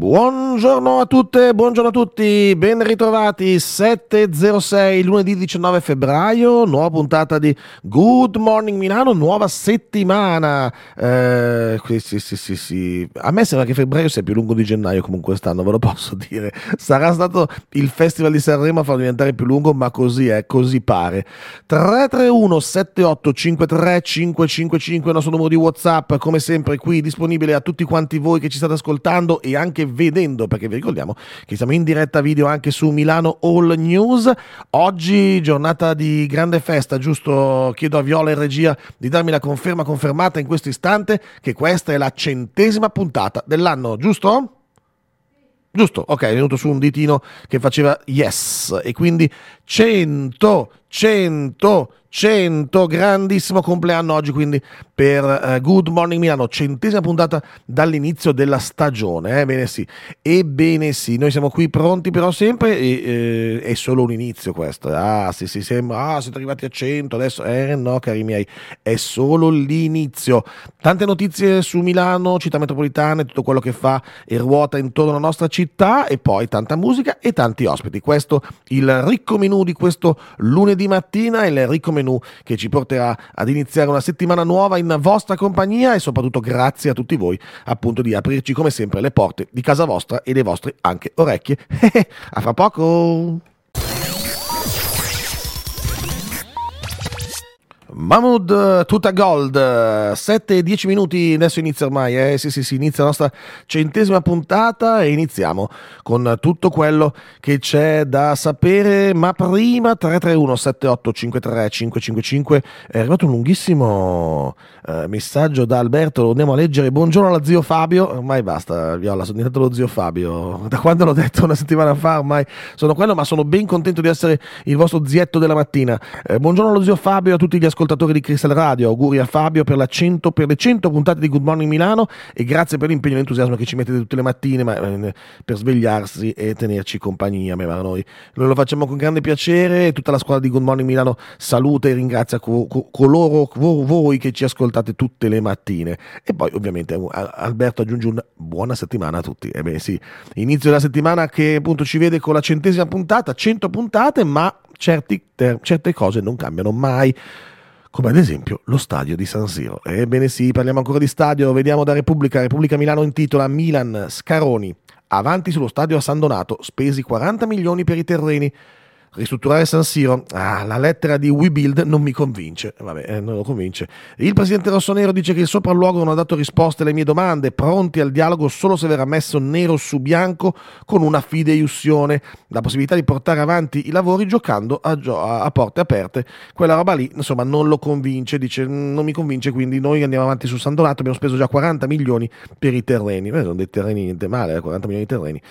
Buongiorno a tutte, buongiorno a tutti, ben ritrovati 7.06 lunedì 19 febbraio, nuova puntata di Good Morning Milano, nuova settimana. Eh, sì, sì, sì, sì. A me sembra che febbraio sia più lungo di gennaio comunque quest'anno, ve lo posso dire. Sarà stato il Festival di Sanremo a farlo diventare più lungo, ma così è, così pare. 331 7853 555 il nostro numero di WhatsApp, come sempre qui disponibile a tutti quanti voi che ci state ascoltando e anche vedendo, perché vi ricordiamo che siamo in diretta video anche su Milano All News. Oggi giornata di grande festa, giusto? Chiedo a Viola e regia di darmi la conferma confermata in questo istante che questa è la centesima puntata dell'anno, giusto? Giusto, ok, è venuto su un ditino che faceva yes e quindi 100, 100, 100, grandissimo compleanno oggi quindi per uh, Good Morning Milano, centesima puntata dall'inizio della stagione, ebbene eh? sì, ebbene sì, noi siamo qui pronti però sempre e eh, è solo un inizio questo, ah sì sì sembra, ah siete arrivati a 100 adesso, eh no cari miei, è solo l'inizio, tante notizie su Milano, città metropolitana e tutto quello che fa e ruota intorno alla nostra città e poi tanta musica e tanti ospiti, questo il ricco menù di questo lunedì mattina, il ricco menù menù che ci porterà ad iniziare una settimana nuova in vostra compagnia e soprattutto grazie a tutti voi appunto di aprirci come sempre le porte di casa vostra e le vostre anche orecchie. a fra poco! Mahmood tutta gold. 7 e 10 minuti adesso inizia ormai eh? sì sì sì inizia la nostra centesima puntata e iniziamo con tutto quello che c'è da sapere. Ma prima 331 7853 555 è arrivato un lunghissimo eh, messaggio da Alberto lo andiamo a leggere. Buongiorno alla zio Fabio. Ormai basta Viola sono diventato lo zio Fabio. Da quando l'ho detto una settimana fa ormai sono quello ma sono ben contento di essere il vostro zietto della mattina. Eh, buongiorno allo zio Fabio a tutti gli ascoltatori ascoltatori di Crystal Radio, auguri a Fabio per, 100, per, le 100 puntate di Good Morning Milano e grazie per l'impegno e l'entusiasmo che ci mettete tutte le mattine ma, eh, per svegliarsi e tenerci compagnia. Ma noi. noi lo facciamo con grande piacere tutta la squadra di Good Morning Milano saluta e ringrazia co- co- coloro voi che ci ascoltate tutte le mattine. E poi ovviamente Alberto aggiunge un buona settimana a tutti. E beh sì, inizio della settimana che appunto ci vede con la centesima puntata, 100 puntate, ma certi, certe cose non cambiano mai come ad esempio lo stadio di San Siro. Ebbene sì, parliamo ancora di stadio, vediamo da Repubblica, Repubblica Milano intitola Milan Scaroni, avanti sullo stadio a San Donato, spesi 40 milioni per i terreni, ristrutturare San Siro, ah, la lettera di WeBuild non mi convince, vabbè, eh, non lo convince. Il presidente rossonero dice che il sopralluogo non ha dato risposte alle mie domande, pronti al dialogo solo se verrà messo nero su bianco con una fideiussione, la possibilità di portare avanti i lavori giocando a, gio- a porte aperte. Quella roba lì, insomma, non lo convince, dice non mi convince, quindi noi andiamo avanti su San Donato, abbiamo speso già 40 milioni per i terreni, Beh, sono dei terreni niente male, 40 eh, milioni di terreni.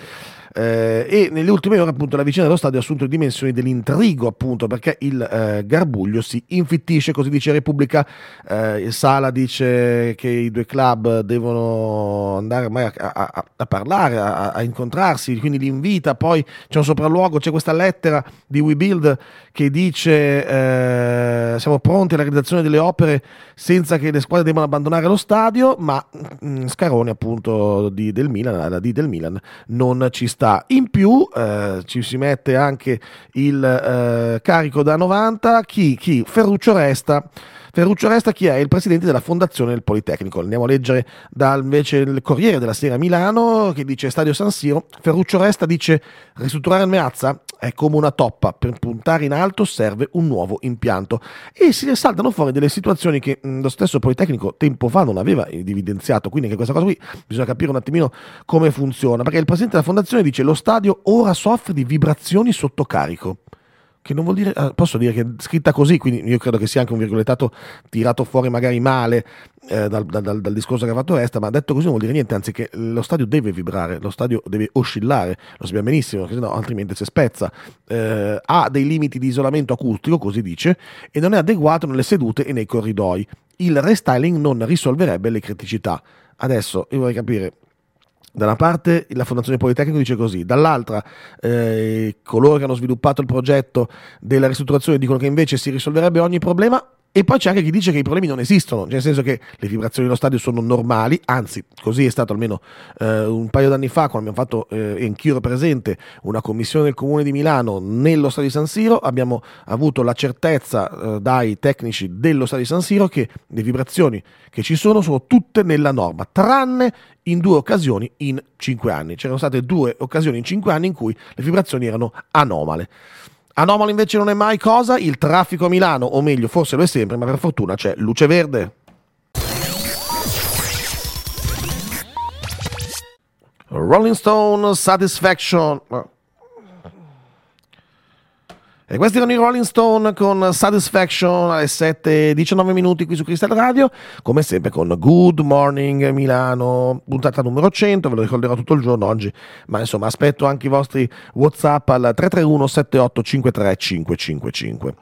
Eh, e nelle ultime ore appunto la vicenda dello stadio ha assunto dimensioni dell'intrigo appunto perché il eh, garbuglio si infittisce, così dice Repubblica, eh, Sala dice che i due club devono andare a, a, a parlare, a, a, incontrarsi, quindi li invita, poi c'è un sopralluogo, c'è questa lettera di WeBuild che dice eh, siamo pronti alla realizzazione delle opere senza che le squadre debbano abbandonare lo stadio, ma mh, mm, Scaroni appunto di, del Milan, la D del Milan, non ci sta sta. In più eh, ci si mette anche il eh, carico da 90, chi? chi? Ferruccio Resta. Ferruccio Resta chi è? Il presidente della fondazione del Politecnico. Andiamo a leggere da invece il Corriere della Sera Milano che dice Stadio San Siro. Ferruccio Resta dice ristrutturare il Meazza è come una toppa, per puntare in alto serve un nuovo impianto. E si saltano fuori delle situazioni che mh, lo stesso Politecnico tempo fa non aveva evidenziato, quindi anche questa cosa qui bisogna capire un attimino come funziona, perché il presidente della fondazione dice lo stadio ora soffre di vibrazioni sotto carico che non vuol dire, ah, posso dire che è scritta così, quindi io credo che sia anche un virgolettato tirato fuori magari male eh, dal, dal, dal, discorso che ha fatto Resta, ma detto così non vuol dire niente, anzi che lo stadio deve vibrare, lo stadio deve oscillare, lo sappiamo benissimo, sennò altrimenti si spezza, eh, ha dei limiti di isolamento acustico, così dice, e non è adeguato nelle sedute e nei corridoi. Il restyling non risolverebbe le criticità. Adesso io vorrei capire da una parte la Fondazione Politecnico dice così, dall'altra eh, coloro che hanno sviluppato il progetto della ristrutturazione dicono che invece si risolverebbe ogni problema E poi c'è anche chi dice che i problemi non esistono, nel senso che le vibrazioni dello stadio sono normali, anzi così è stato almeno eh, un paio d'anni fa quando abbiamo fatto, eh, anch'io ero presente, una commissione del Comune di Milano nello stadio di San Siro, abbiamo avuto la certezza eh, dai tecnici dello stadio di San Siro che le vibrazioni che ci sono sono tutte nella norma, tranne in due occasioni in cinque anni. C'erano state due occasioni in cinque anni in cui le vibrazioni erano anomale. Anomalo invece non è mai cosa, il traffico a Milano, o meglio, forse lo è sempre, ma per fortuna c'è luce verde. Rolling Stone Satisfaction. E questi erano i Rolling Stone con Satisfaction alle 7.19 minuti qui su Crystal Radio, come sempre con Good Morning Milano, puntata numero 100, ve lo ricorderò tutto il giorno oggi, ma insomma aspetto anche i vostri Whatsapp al 331 7853 555.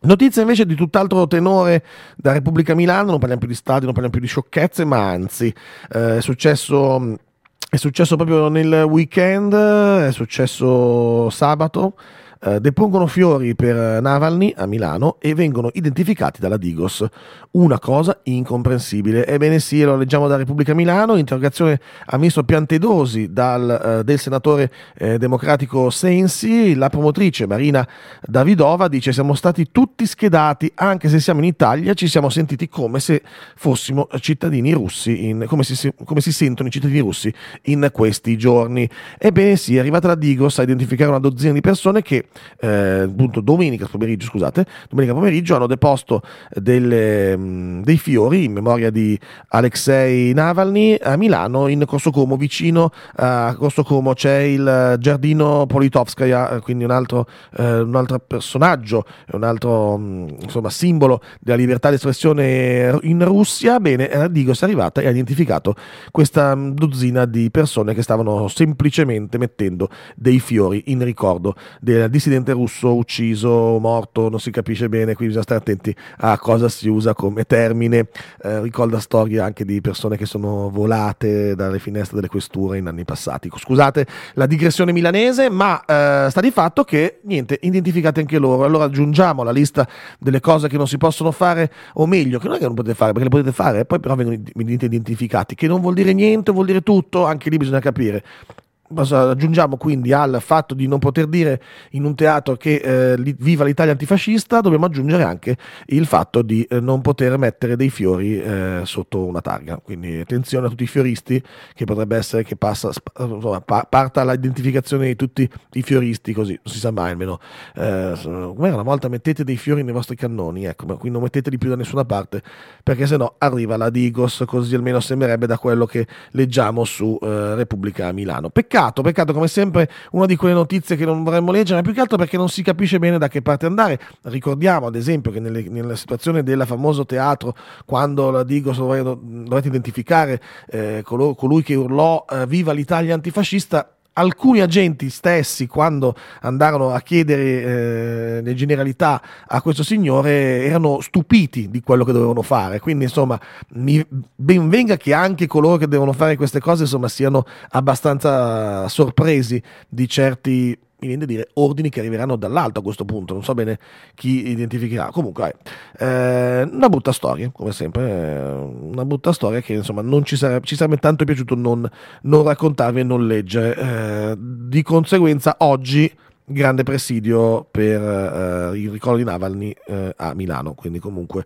Notizia invece di tutt'altro tenore da Repubblica Milano, non parliamo più di stadi, non parliamo più di sciocchezze, ma anzi eh, è successo... È successo proprio nel weekend, è successo sabato, eh, depongono fiori per Navalny a Milano e vengono identificati dalla Digos. Una cosa incomprensibile. Ebbene sì, lo leggiamo da Repubblica Milano, interrogazione a ministro Piantedosi dal, eh, del senatore eh, democratico Sensi, la promotrice Marina Davidova dice siamo stati tutti schedati, anche se siamo in Italia, ci siamo sentiti come se fossimo cittadini russi, in, come, si, come si sentono i cittadini russi in questi giorni. Ebbene sì, è arrivata la Digos a identificare una dozzina di persone che eh, appunto domenica pomeriggio, scusate, domenica pomeriggio hanno deposto delle, mh, mm, dei fiori in memoria di Alexei Navalny a Milano in Corso Como, vicino a Corso Como c'è il giardino Politovskaya, quindi un altro, eh, un altro personaggio, un altro mh, mm, insomma, simbolo della libertà di espressione in Russia. Bene, la Digos è arrivata e ha identificato questa mm, dozzina di persone che stavano semplicemente mettendo dei fiori in ricordo della dissidente russo ucciso, morto, non si capisce bene, quindi bisogna stare attenti a cosa si usa come termine. Eh, ricorda storie anche di persone che sono volate dalle finestre delle questure in anni passati. Scusate la digressione milanese, ma eh, sta di fatto che niente, identificate anche loro. Allora aggiungiamo alla lista delle cose che non si possono fare, o meglio, che non è che non potete fare, perché le potete fare, poi però vengono identificati, che non vuol dire niente, vuol dire tutto, anche lì bisogna capire aggiungiamo quindi al fatto di non poter dire in un teatro che eh, viva l'Italia antifascista, dobbiamo aggiungere anche il fatto di eh, non poter mettere dei fiori eh, sotto una targa. Quindi attenzione a tutti i fioristi, che potrebbe essere che passa, insomma, pa- parta l'identificazione di tutti i fioristi, così non si sa mai almeno. Eh, come una volta mettete dei fiori nei vostri cannoni, ecco, ma qui non metteteli più da nessuna parte, perché sennò arriva la Digos, così almeno sembrerebbe da quello che leggiamo su eh, Repubblica Milano. Peccato Peccato, peccato come sempre una di quelle notizie che non vorremmo leggere, più che altro perché non si capisce bene da che parte andare. Ricordiamo ad esempio che nelle, nella situazione del famoso teatro, quando la Digo dovete identificare eh, colui che urlò eh, viva l'Italia antifascista, alcuni agenti stessi, quando andarono a chiedere eh, le generalità a questo signore, erano stupiti di quello che dovevano fare. Quindi, insomma, mi ben venga che anche coloro che devono fare queste cose, insomma, siano abbastanza sorpresi di certi mi viene a dire ordini che arriveranno dall'alto a questo punto, non so bene chi identificherà. Comunque, eh, una brutta storia, come sempre, eh, una brutta storia che insomma non ci sarebbe, ci sarebbe tanto piaciuto non, non raccontarvi e non leggere. Eh, di conseguenza, oggi grande presidio per eh, il ricordo di Navalny eh, a Milano, quindi comunque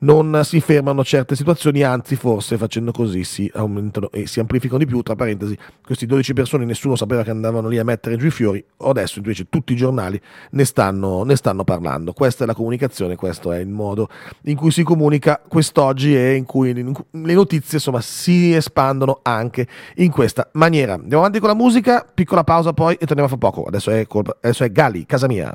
non si fermano certe situazioni, anzi forse facendo così si aumentano e si amplificano di più, tra parentesi, questi 12 persone nessuno sapeva che andavano lì a mettere giù i fiori, adesso invece tutti i giornali ne stanno, ne stanno parlando, questa è la comunicazione, questo è il modo in cui si comunica quest'oggi e in cui le notizie insomma si espandono anche in questa maniera. Andiamo avanti con la musica, piccola pausa poi e torniamo fra poco, adesso è, colpa, adesso è Gali, casa mia.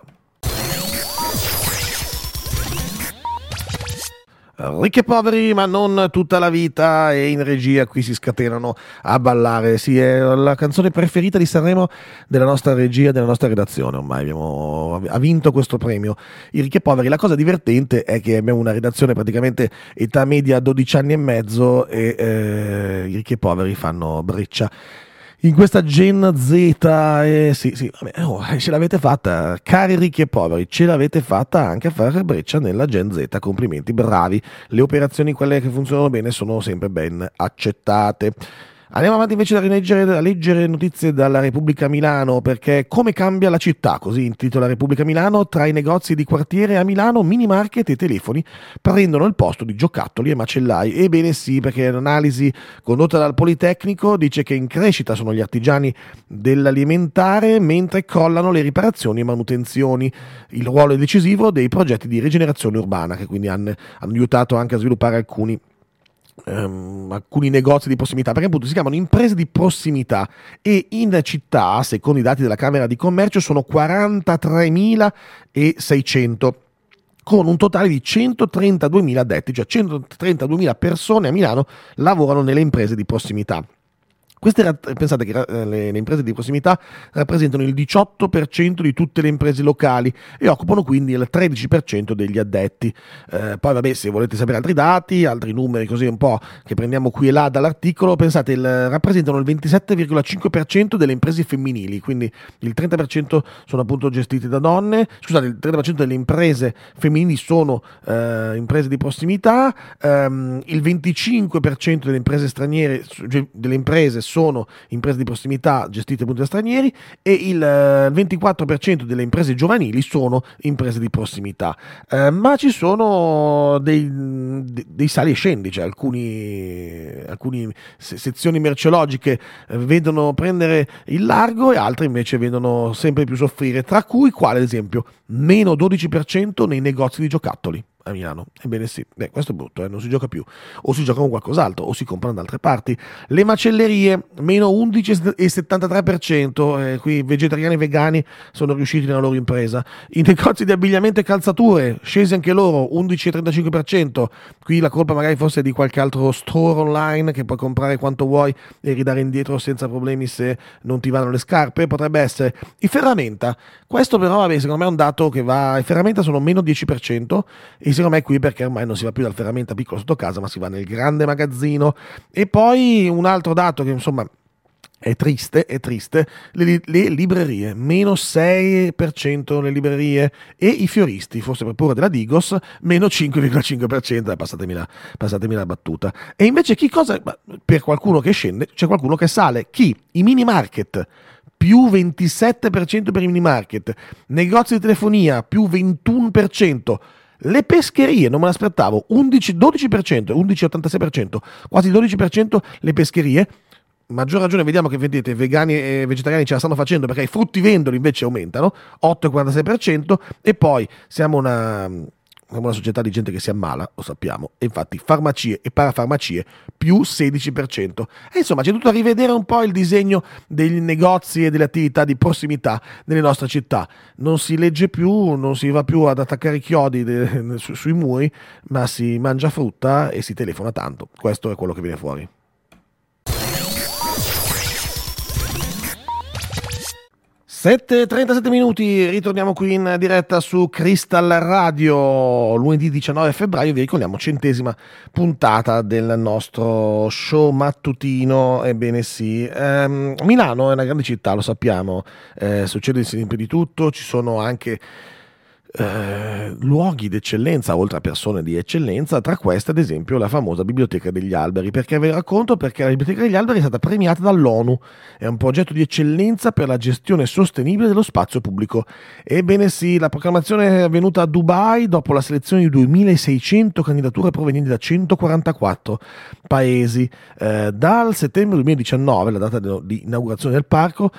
Ricchi e poveri, ma non tutta la vita. E in regia qui si scatenano a ballare. Sì, è la canzone preferita di Sanremo della nostra regia, della nostra redazione. Ormai abbiamo, ha vinto questo premio. I ricchi e poveri. La cosa divertente è che abbiamo una redazione praticamente età media 12 anni e mezzo e eh, i ricchi e poveri fanno breccia in questa Gen Z, eh, sì, sì, oh, ce l'avete fatta, cari ricchi e poveri, ce l'avete fatta anche a fare breccia nella Gen Z, complimenti, bravi, le operazioni, quelle che funzionano bene, sono sempre ben accettate. Andiamo avanti invece a leggere, leggere notizie dalla Repubblica Milano perché come cambia la città, così intitola Repubblica Milano, tra i negozi di quartiere a Milano, mini market e telefoni prendono il posto di giocattoli e macellai. Ebbene sì, perché l'analisi condotta dal Politecnico dice che in crescita sono gli artigiani dell'alimentare mentre crollano le riparazioni e manutenzioni. Il ruolo è decisivo dei progetti di rigenerazione urbana che quindi hanno, hanno aiutato anche a sviluppare alcuni Um, alcuni negozi di prossimità, perché appunto si chiamano imprese di prossimità e in città, secondo i dati della Camera di Commercio, sono 43.600 con un totale di 132.000 addetti, cioè 132.000 persone a Milano lavorano nelle imprese di prossimità. Queste, pensate che eh, le, le, imprese di prossimità rappresentano il 18% di tutte le imprese locali e occupano quindi il 13% degli addetti. Eh, poi vabbè, se volete sapere altri dati, altri numeri così un po' che prendiamo qui e là dall'articolo, pensate, il, rappresentano il 27,5% delle imprese femminili, quindi il 30% sono appunto gestite da donne, scusate, il 30% delle imprese femminili sono eh, imprese di prossimità, ehm, il 25% delle imprese straniere, delle imprese sono imprese di prossimità gestite appunto da stranieri e il 24% eh, delle imprese giovanili sono imprese di prossimità. Eh, ma ci sono dei, dei sali e scendi, cioè alcune sezioni merceologiche eh, vedono prendere il largo e altre invece vedono sempre più soffrire, tra cui quale ad esempio meno 12% nei negozi di giocattoli a Milano. Ebbene sì, Beh, questo è brutto, eh? non si gioca più. O si gioca con qualcos'altro, o si comprano da altre parti. Le macellerie, meno 11,73%. Eh, qui vegetariani e vegani sono riusciti nella loro impresa. I negozi di abbigliamento e calzature, scesi anche loro, 11,35%. Qui la colpa magari forse è di qualche altro store online che puoi comprare quanto vuoi e ridare indietro senza problemi se non ti vanno le scarpe. Potrebbe essere. I ferramenta, questo però vabbè, secondo me è un dato che va... I ferramenta sono meno 10% e secondo me qui perché ormai non si va più dal ferramenta piccolo sotto casa, ma si va nel grande magazzino. E poi un altro dato che insomma è triste, è triste, le, le, librerie, meno 6% le librerie e i fioristi, forse per pure della Digos, meno 5,5%, passatemi la, passatemi la battuta. E invece chi cosa, per qualcuno che scende, c'è qualcuno che sale, chi? I mini market, più 27% per i mini market, negozi di telefonia, più 21%, le pescherie, non me l'aspettavo, 11, 12%, 11,86%, quasi 12% le pescherie. Maggior ragione vediamo che vedete vegani e vegetariani ce la stanno facendo perché i frutti vendoli invece aumentano, 8,46% e poi siamo una siamo una società di gente che si ammala, lo sappiamo, e infatti farmacie e parafarmacie più 16%. E insomma c'è tutto da rivedere un po' il disegno dei negozi e delle attività di prossimità nelle nostre città. Non si legge più, non si va più ad attaccare i chiodi de- su- sui muri, ma si mangia frutta e si telefona tanto. Questo è quello che viene fuori. 7.37 minuti, ritorniamo qui in diretta su Crystal Radio, lunedì 19 febbraio, vi ricordiamo centesima puntata del nostro show mattutino, ebbene sì, ehm, Milano è una grande città, lo sappiamo, eh, succede sempre di tutto, ci sono anche eh, luoghi d'eccellenza, oltre a persone di eccellenza, tra queste ad esempio la famosa Biblioteca degli Alberi, perché vi racconto perché la Biblioteca degli Alberi è stata premiata dall'ONU, è un progetto di eccellenza per la gestione sostenibile dello spazio pubblico. Ebbene sì, la proclamazione è avvenuta a Dubai dopo la selezione di 2600 candidature provenienti da 144 paesi. Eh, dal settembre 2019, la data di inaugurazione del parco,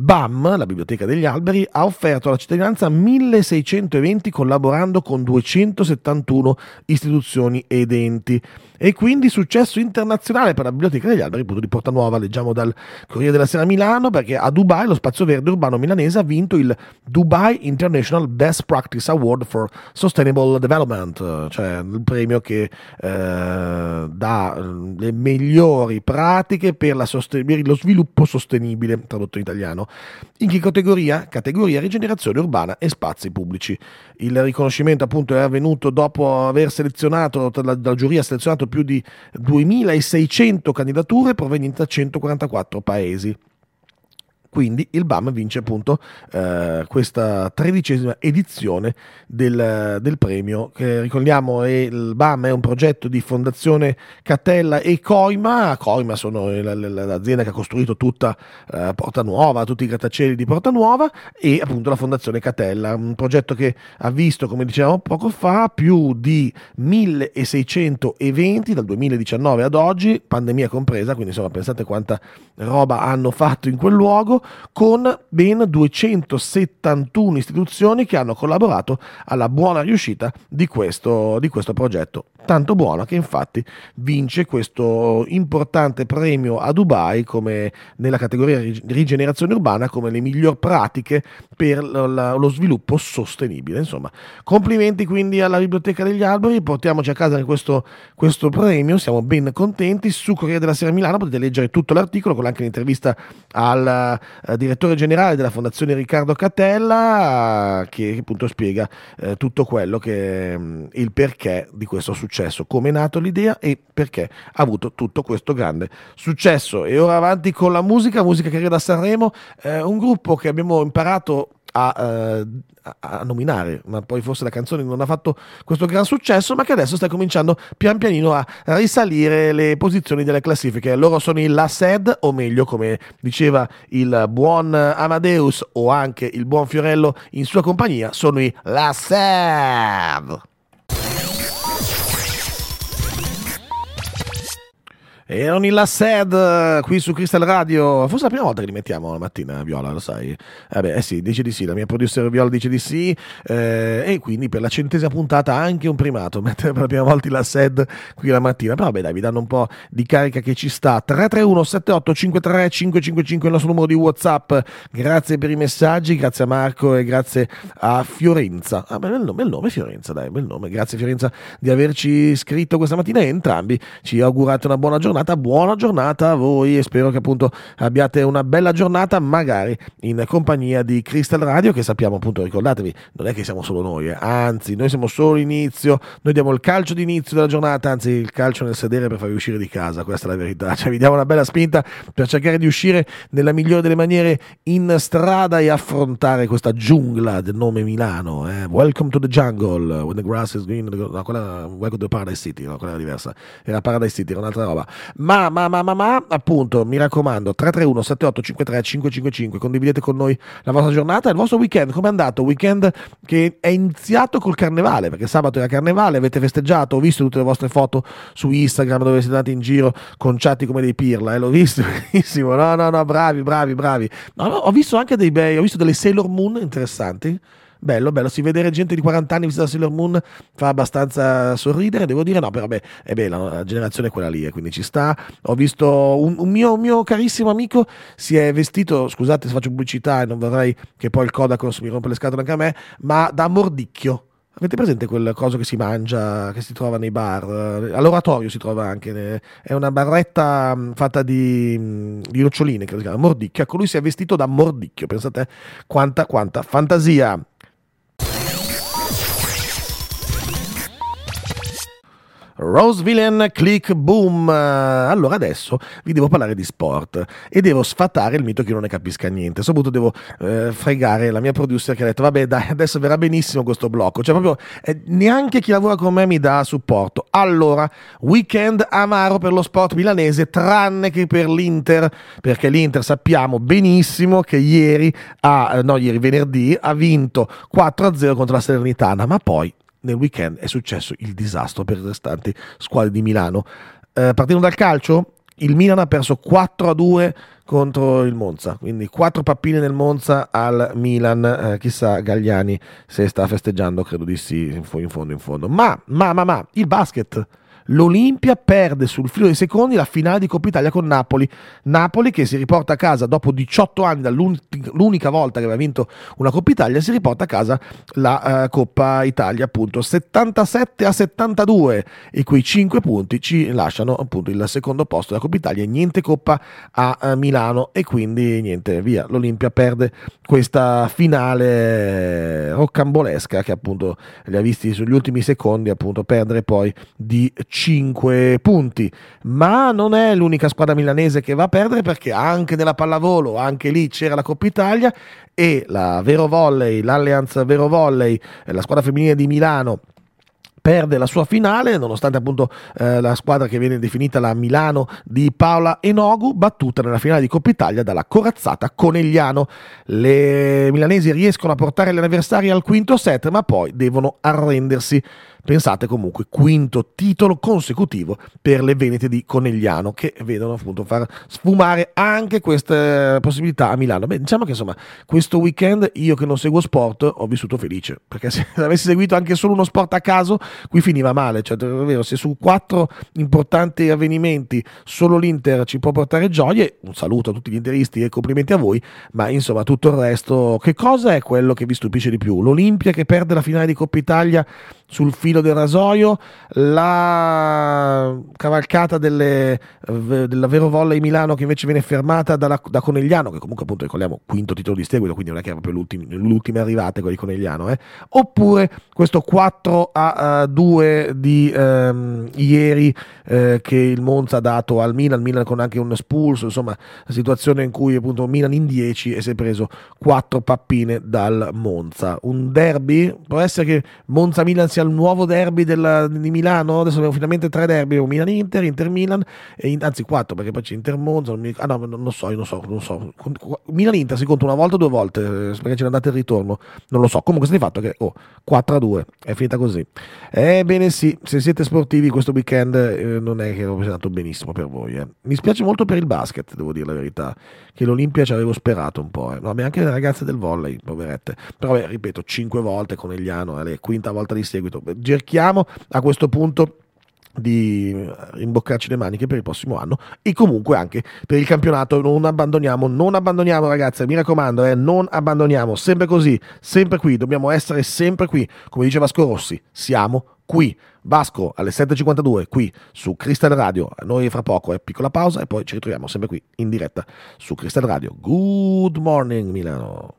BAM, la Biblioteca degli Alberi, ha offerto alla cittadinanza 1600 eventi collaborando con 271 istituzioni ed enti e quindi successo internazionale per la Biblioteca degli Alberi appunto di Porta Nuova, leggiamo dal Corriere della Sera Milano, perché a Dubai lo spazio verde urbano milanese ha vinto il Dubai International Best Practice Award for Sustainable Development, cioè il premio che eh, dà eh, le migliori pratiche per, sosten- per lo sviluppo sostenibile, tradotto in italiano. In che categoria? Categoria rigenerazione urbana e spazi pubblici. Il riconoscimento appunto è avvenuto dopo aver selezionato, dalla giuria selezionato più di 2600 candidature provenienti da 144 paesi. Quindi il BAM vince appunto eh, questa tredicesima edizione del, del, premio che ricordiamo è, il BAM è un progetto di Fondazione Catella e Coima. Coima sono l'azienda che ha costruito tutta eh, Porta Nuova tutti i grattacieli di Porta Nuova e appunto la Fondazione Catella. Un progetto che ha visto come dicevamo poco fa più di 1600 eventi dal 2019 ad oggi pandemia compresa quindi insomma pensate quanta roba hanno fatto in quel luogo con ben 271 istituzioni che hanno collaborato alla buona riuscita di questo, di questo progetto. Tanto buona che infatti vince questo importante premio a Dubai come nella categoria rigenerazione urbana come le migliori pratiche per lo sviluppo sostenibile. Insomma, complimenti quindi alla Biblioteca degli Alberi, portiamoci a casa questo, questo premio, siamo ben contenti. Su Corriere della Sera Milano potete leggere tutto l'articolo con anche l'intervista al uh, direttore generale della Fondazione Riccardo Catella che appunto spiega uh, tutto quello che um, il perché di questo successo, come è nato l'idea e perché ha avuto tutto questo grande successo. E ora avanti con la musica, musica che arriva da Sanremo, eh, un gruppo che abbiamo imparato a, uh, a, nominare, ma poi forse la canzone non ha fatto questo gran successo, ma che adesso sta cominciando pian pianino a risalire le posizioni delle classifiche. Loro sono il La Sed, o meglio, come diceva il buon Amadeus o anche il buon Fiorello in sua compagnia, sono i La Sed. Erano in la SED qui su Crystal Radio. Forse è la prima volta che li mettiamo la mattina, Viola, lo sai? Vabbè, eh sì, dice di sì, la mia producer Viola dice di sì. Eh, e quindi per la centesima puntata anche un primato, mettere per la prima volta in la SED qui la mattina. Però vabbè, dai, vi danno un po' di carica che ci sta. 331 7853 555 è il nostro numero di WhatsApp. Grazie per i messaggi, grazie a Marco e grazie a Fiorenza. Ah, bel nome, bel nome Fiorenza, dai, bel nome. Grazie Fiorenza di averci scritto questa mattina e entrambi ci augurate una buona giornata giornata, buona giornata a voi e spero che appunto abbiate una bella giornata, magari in compagnia di Crystal Radio, che sappiamo appunto, ricordatevi, non è che siamo solo noi, eh. anzi, noi siamo solo inizio, noi diamo il calcio d'inizio della giornata, anzi il calcio nel sedere per farvi uscire di casa, questa è la verità, cioè vi diamo una bella spinta per cercare di uscire nella migliore delle maniere in strada e affrontare questa giungla del nome Milano. Eh. Welcome to the jungle, when the grass is green, no, quella, welcome to Paradise City, no, quella era diversa, era Paradise City, era un'altra roba. Ma, ma, ma, ma, ma, appunto, mi raccomando, 331 7853 555, condividete con noi la vostra giornata, il vostro weekend, come è andato? Weekend che è iniziato col carnevale, perché sabato era carnevale, avete festeggiato, ho visto tutte le vostre foto su Instagram dove siete andati in giro conciati come dei pirla, eh, l'ho visto benissimo, no, no, no, bravi, bravi, bravi. No, no, ho visto anche dei bei, ho visto delle Sailor Moon interessanti, bello, bello. Si vedere gente di 40 anni vista da Sailor Moon fa abbastanza sorridere, devo dire, no, però beh, è bella, la generazione è quella lì, e quindi ci sta. Ho visto un, un, mio, un, mio, carissimo amico si è vestito, scusate se faccio pubblicità e non vorrei che poi il Kodakos mi rompa le scatole anche a me, ma da mordicchio. Avete presente quel coso che si mangia, che si trova nei bar? All'oratorio si trova anche. È una barretta fatta di, di noccioline, credo si chiama, mordicchio. Ecco, lui si è vestito da mordicchio. Pensate quanta, quanta fantasia. Rose Villain Click Boom. Allora adesso vi devo parlare di sport e devo sfatare il mito che non ne capisca niente. Soprattutto devo eh, fregare la mia producer che ha detto vabbè dai adesso verrà benissimo questo blocco. Cioè proprio eh, neanche chi lavora con me mi dà supporto. Allora, weekend amaro per lo sport milanese tranne che per l'Inter perché l'Inter sappiamo benissimo che ieri, ha, eh, no ieri venerdì, ha vinto 4-0 contro la Salernitana ma poi nel weekend è successo il disastro per le restanti squadre di Milano. Eh, partendo dal calcio, il Milan ha perso 4 a 2 contro il Monza, quindi 4 pappine nel Monza al Milan, eh, chissà Gagliani se sta festeggiando, credo di sì, in fondo in fondo. Ma, ma, ma, ma, il basket l'Olimpia perde sul filo dei secondi la finale di Coppa Italia con Napoli. Napoli che si riporta a casa dopo 18 anni dall'unica volta che aveva vinto una Coppa Italia, si riporta a casa la uh, Coppa Italia appunto. 77 a 72 e quei 5 punti ci lasciano appunto il secondo posto della Coppa Italia, niente Coppa a uh, Milano e quindi niente, via, l'Olimpia perde questa finale roccambolesca che appunto li ha visti sugli ultimi secondi appunto perdere poi di 5 punti. Ma non è l'unica squadra milanese che va a perdere perché anche nella pallavolo, anche lì c'era la Coppa Italia e la Vero Volley, l'Allianz Vero Volley, la squadra femminile di Milano perde la sua finale, nonostante appunto eh, la squadra che viene definita la Milano di Paola Enogu, battuta nella finale di Coppa Italia dalla corazzata Conegliano. Le milanesi riescono a portare gli avversari al quinto set, ma poi devono arrendersi. Pensate comunque, quinto titolo consecutivo per le Venete di Conegliano, che vedono appunto far sfumare anche queste possibilità a Milano. Beh, diciamo che insomma, questo weekend io che non seguo sport ho vissuto felice, perché se avessi seguito anche solo uno sport a caso, qui finiva male. Cioè, davvero, se su quattro importanti avvenimenti solo l'Inter ci può portare gioie, un saluto a tutti gli interisti e complimenti a voi, ma insomma tutto il resto, che cosa è quello che vi stupisce di più? L'Olimpia che perde la finale di Coppa Italia sul filo del rasoio, la cavalcata delle, della Vero Volley Milano che invece viene fermata dalla, da Conegliano, che comunque appunto ricordiamo quinto titolo di seguito, quindi non è che era proprio le ultime arrivate quelli di Conegliano, eh? oppure questo 4 a 2 di ehm, ieri eh, che il Monza ha dato al Milan, Milan con anche un spulso, insomma situazione in cui appunto Milan in 10 e si è preso 4 pappine dal Monza. Un derby, può essere che Monza-Milan sia sia il nuovo derby della, di Milano. Adesso abbiamo finalmente tre derby: Milan-Inter, Inter-Milan, in, anzi quattro perché poi c'è Inter-Monza. Ah no, non, non so, non so, non so. Milan-Inter si conta una volta o due volte eh, perché c'è l'andata e il ritorno. Non lo so. Comunque, sta di fatto che oh, 4 a 2 è finita così. Ebbene, sì, se siete sportivi, questo weekend eh, non è che sia andato benissimo per voi. Eh. Mi spiace molto per il basket, devo dire la verità. Che l'Olimpia ci avevo sperato un po'. Eh. No, anche le ragazze del volley, poverette. Però, beh, ripeto, 5 volte con Eliano, è la quinta volta di seguito seguito. Cerchiamo a questo punto di rimboccarci le maniche per il prossimo anno e comunque anche per il campionato. Non abbandoniamo non abbandoniamo ragazzi mi raccomando eh, non abbandoniamo. Sempre così sempre qui dobbiamo essere sempre qui. Come dice Vasco Rossi siamo qui. Vasco alle 7.52 qui su Crystal Radio. Noi fra poco eh, piccola pausa e poi ci ritroviamo sempre qui in diretta su Crystal Radio. Good morning Milano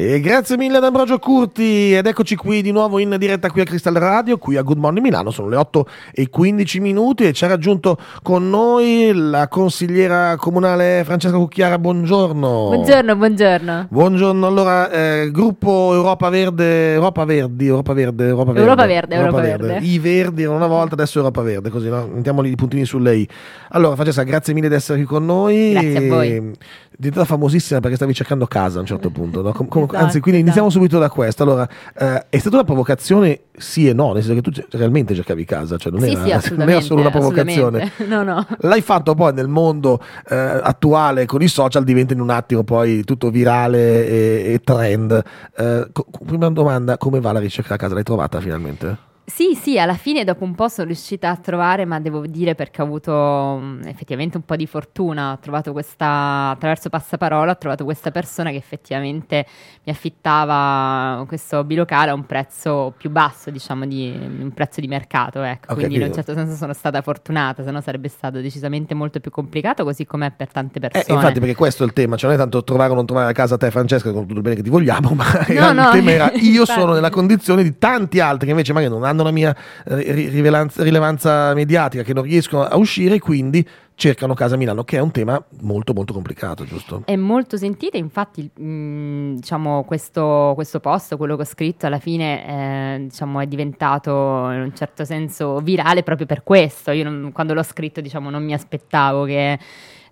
E grazie mille ad Ambrogio Curti ed eccoci qui di nuovo in diretta qui a Crystal Radio, qui a Good Morning Milano, sono le 8 e 15 minuti e ci ha raggiunto con noi la consigliera comunale Francesca Cucchiara, buongiorno. Buongiorno, buongiorno. Buongiorno, allora eh, gruppo Europa Verde, Europa Verdi, Europa Verde, Europa Verde. Europa Verde, Europa Verde. Verde. I Verdi una volta, adesso Europa Verde, così no? mettiamo i puntini su lei. Allora Francesca, grazie mille di essere qui con noi. Grazie a voi diventata famosissima perché stavi cercando casa a un certo punto. No? Com- com- esatto, anzi, quindi esatto. iniziamo subito da questo. Allora, eh, è stata una provocazione sì e no, nel senso che tu realmente cercavi casa, cioè non, sì, era, sì, non era solo una provocazione. No, no. L'hai fatto poi nel mondo eh, attuale con i social, diventa in un attimo poi tutto virale e, e trend. Eh, co- prima domanda, come va la ricerca a casa? L'hai trovata finalmente? Sì, sì, alla fine dopo un po' sono riuscita a trovare, ma devo dire perché ho avuto um, effettivamente un po' di fortuna, ho trovato questa, attraverso passaparola, ho trovato questa persona che effettivamente mi affittava questo bilocale a un prezzo più basso, diciamo, di un prezzo di mercato, ecco. Quindi in un certo senso sono stata fortunata, se no sarebbe stato decisamente molto più complicato, così come per tante persone. Eh, infatti, perché questo è il tema, cioè non è tanto trovare o non trovare a casa a te Francesca, con tutto il bene che ti vogliamo, ma no, no, il tema era io sono nella condizione di tanti altri che invece magari non hanno hanno una mia eh, rilevanza mediatica, che non riescono a uscire, quindi cercano casa Milano, che è un tema molto molto complicato, giusto? È molto sentita, infatti mh, mm, diciamo questo, questo, post, quello che ho scritto alla fine eh, diciamo, è diventato in un certo senso virale proprio per questo, io non, quando l'ho scritto diciamo, non mi aspettavo che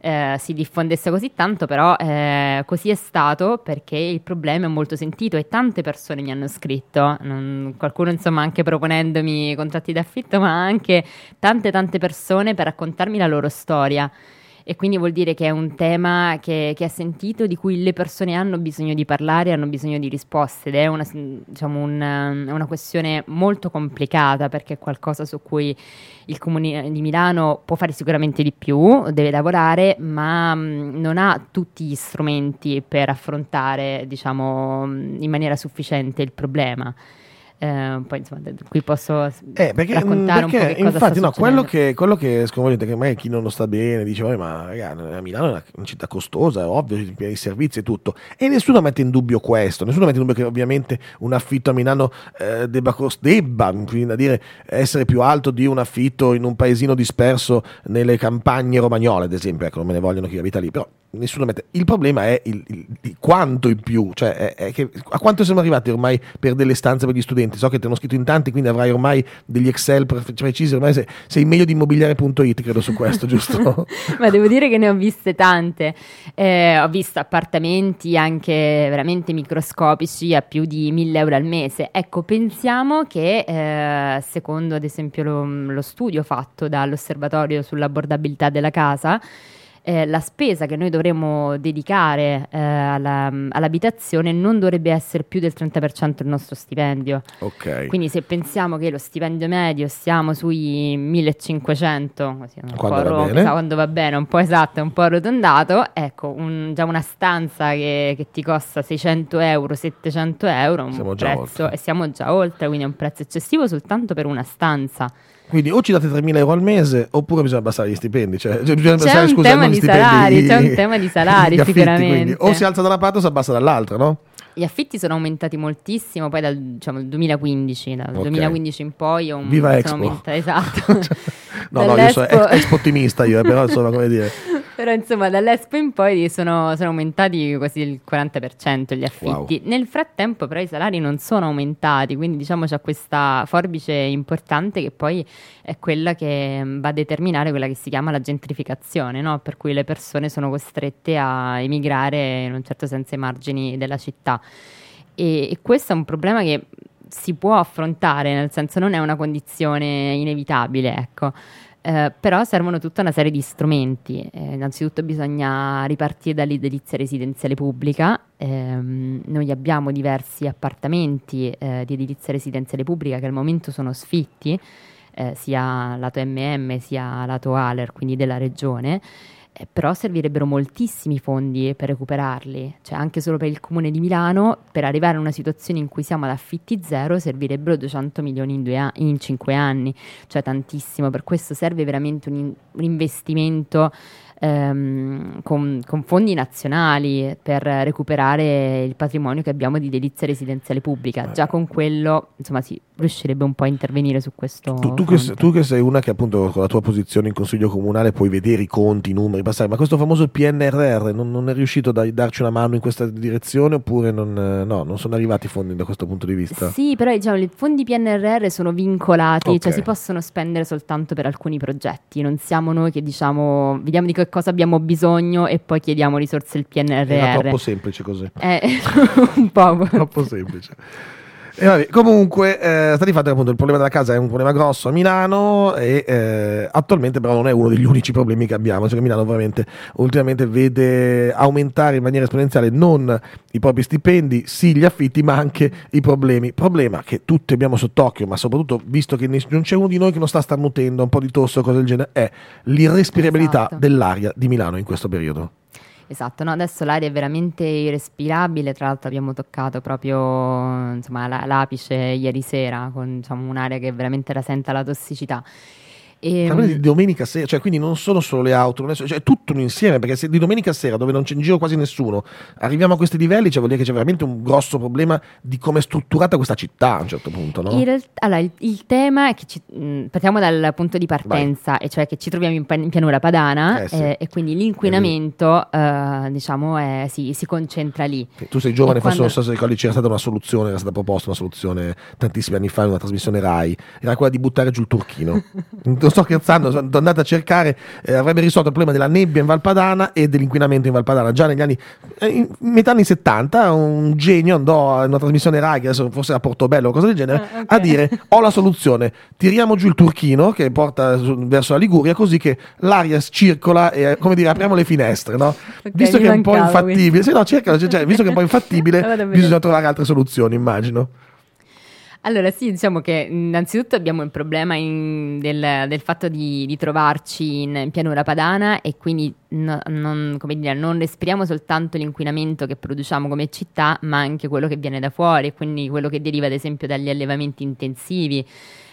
eh, si diffondesse così tanto, però eh, così è stato perché il problema è molto sentito e tante persone mi hanno scritto, non, qualcuno insomma anche proponendomi contratti d'affitto, ma anche tante tante persone per raccontarmi la loro storia e quindi vuol dire che è un tema che, che ha sentito, di cui le persone hanno bisogno di parlare, hanno bisogno di risposte ed è una, diciamo, una, una questione molto complicata perché è qualcosa su cui il Comune di Milano può fare sicuramente di più, deve lavorare, ma mh, non ha tutti gli strumenti per affrontare diciamo, in maniera sufficiente il problema. Eh, poi insomma, qui posso eh, perché, raccontare perché, un po' che infatti, no, quello che, quello che è sconvolgente che magari chi non lo sta bene dice ma raga, Milano è una, una città costosa, è ovvio, piena di servizi e tutto e nessuno mette in dubbio questo, nessuno mette in dubbio che ovviamente un affitto a Milano eh, debba, debba dire, essere più alto di un affitto in un paesino disperso nelle campagne romagnole ad esempio, ecco non me ne vogliono chi abita lì, però nessuno mette. Il problema è il, il, il quanto in più, cioè è, è che, a quanto siamo arrivati ormai per delle stanze per gli studenti. So che te ne ho scritto in tanti, quindi avrai ormai degli Excel precisi. Ormai sei, sei meglio di immobiliare.it, credo su questo, giusto? Ma devo dire che ne ho viste tante. Eh, ho visto appartamenti anche veramente microscopici a più di 1000 euro al mese. Ecco, pensiamo che eh, secondo ad esempio lo, lo studio fatto dall'osservatorio sull'abbordabilità della casa, eh, la spesa che noi dovremmo dedicare eh, alla, all'abitazione non dovrebbe essere più del 30% del nostro stipendio. Okay. Quindi se pensiamo che lo stipendio medio stiamo sui 1500, così, un quando, po ro- quando va bene, un po' esatto, un po' arrotondato, ecco, un, già una stanza che, che, ti costa 600 euro, 700 euro, un siamo prezzo, e siamo già oltre, quindi è un prezzo eccessivo soltanto per una stanza. Quindi o ci date 3.000 euro al mese oppure bisogna abbassare gli stipendi. Cioè, cioè bisogna c'è, un scusa, tema di salari, c'è un tema di salari affitti, sicuramente. Quindi, o si alza da una parte o si abbassa dall'altra, no? Gli affitti sono aumentati moltissimo poi dal diciamo, 2015, dal okay. 2015 in poi un, Viva Expo. aumentati, esatto. no, no, io sono ex ottimista io, eh, però insomma come dire... Però insomma dall'Expo in poi sono, sono aumentati quasi il 40% gli affitti. Wow. Nel frattempo però i salari non sono aumentati, quindi diciamo c'è questa forbice importante che poi è quella che va a determinare quella che si chiama la gentrificazione, no? per cui le persone sono costrette a emigrare in un certo senso ai margini della città. E, e questo è un problema che si può affrontare, nel senso non è una condizione inevitabile, ecco. Eh, però servono tutta una serie di strumenti. Eh, innanzitutto bisogna ripartire dall'edilizia residenziale pubblica. Eh, noi abbiamo diversi appartamenti eh, di edilizia residenziale pubblica che al momento sono sfitti, eh, sia lato MM sia lato ALER, quindi della regione eh, però servirebbero moltissimi fondi per recuperarli, cioè anche solo per il comune di Milano, per arrivare a una situazione in cui siamo ad affitti zero, servirebbero 200 milioni in, a- in 5 anni, cioè tantissimo, per questo serve veramente un, in- un investimento ehm, con, con, fondi nazionali per recuperare il patrimonio che abbiamo di delizia residenziale pubblica. Già con quello, insomma, si riuscirebbe un po' a intervenire su questo. Tu, tu, che, tu, che, sei una che appunto con la tua posizione in consiglio comunale puoi vedere i conti, i numeri, passare, ma questo famoso PNRR non, non è riuscito a darci una mano in questa direzione oppure non, no, non sono arrivati i fondi da questo punto di vista? Sì, però diciamo, i fondi PNRR sono vincolati, cioè okay. cioè si possono spendere soltanto per alcuni progetti, non siamo noi che diciamo, vediamo di che cosa abbiamo bisogno e poi chiediamo risorse del PNRR. È troppo semplice così. È un po'. troppo semplice. E vabbè, comunque, eh, sta di fatto che appunto il problema della casa è un problema grosso a Milano e eh, attualmente però non è uno degli unici problemi che abbiamo, cioè che Milano veramente ultimamente vede aumentare in maniera esponenziale non i propri stipendi, sì gli affitti, ma anche i problemi. Problema che tutti abbiamo sott'occhio, ma soprattutto visto che non c'è uno di noi che non sta starnutendo, un po' di tosse o cose del genere, è l'irrespirabilità esatto. dell'aria di Milano in questo periodo. Esatto, no? adesso l'aria è veramente irrespirabile, tra l'altro abbiamo toccato proprio insomma, l'apice ieri sera con diciamo, un'area che veramente rasenta la tossicità. E, di ehm, domenica sera, cioè quindi non sono solo le auto, cioè è tutto un insieme, perché se di domenica sera, dove non c'è in giro quasi nessuno, arriviamo a questi livelli, cioè vuol dire che c'è veramente un grosso problema di come è strutturata questa città a un certo punto, no? Realtà, allora, il, il, tema è che ci, mh, partiamo dal punto di partenza, Vai. e cioè che ci troviamo in, in pianura padana, eh, sì. eh, e quindi l'inquinamento, eh, diciamo, è, si, si, concentra lì. Tu sei giovane, forse non so se ricordi, c'era stata una soluzione, era stata proposta una soluzione tantissimi anni fa in una trasmissione RAI, era quella di buttare giù il turchino. non sto scherzando, sono andato a cercare, eh, avrebbe risolto il problema della nebbia in Valpadana e dell'inquinamento in Valpadana. Già negli anni, eh, in metà anni 70, un genio andò in una trasmissione Rai, adesso forse a Portobello o cosa del genere, ah, okay. a dire: Ho la soluzione, tiriamo giù il turchino che porta su, verso la Liguria, così che l'aria circola e come dire, apriamo le finestre. No? Okay, visto che è un po' infattibile, sì, no, cercalo, cioè, visto che è un po' infattibile, bisogna trovare altre soluzioni, immagino. Allora sì, diciamo che innanzitutto abbiamo il problema in, del, del, fatto di, di trovarci in, pianura padana e quindi no, non, dire, non, respiriamo soltanto l'inquinamento che produciamo come città, ma anche quello che viene da fuori, quindi quello che deriva ad esempio dagli allevamenti intensivi,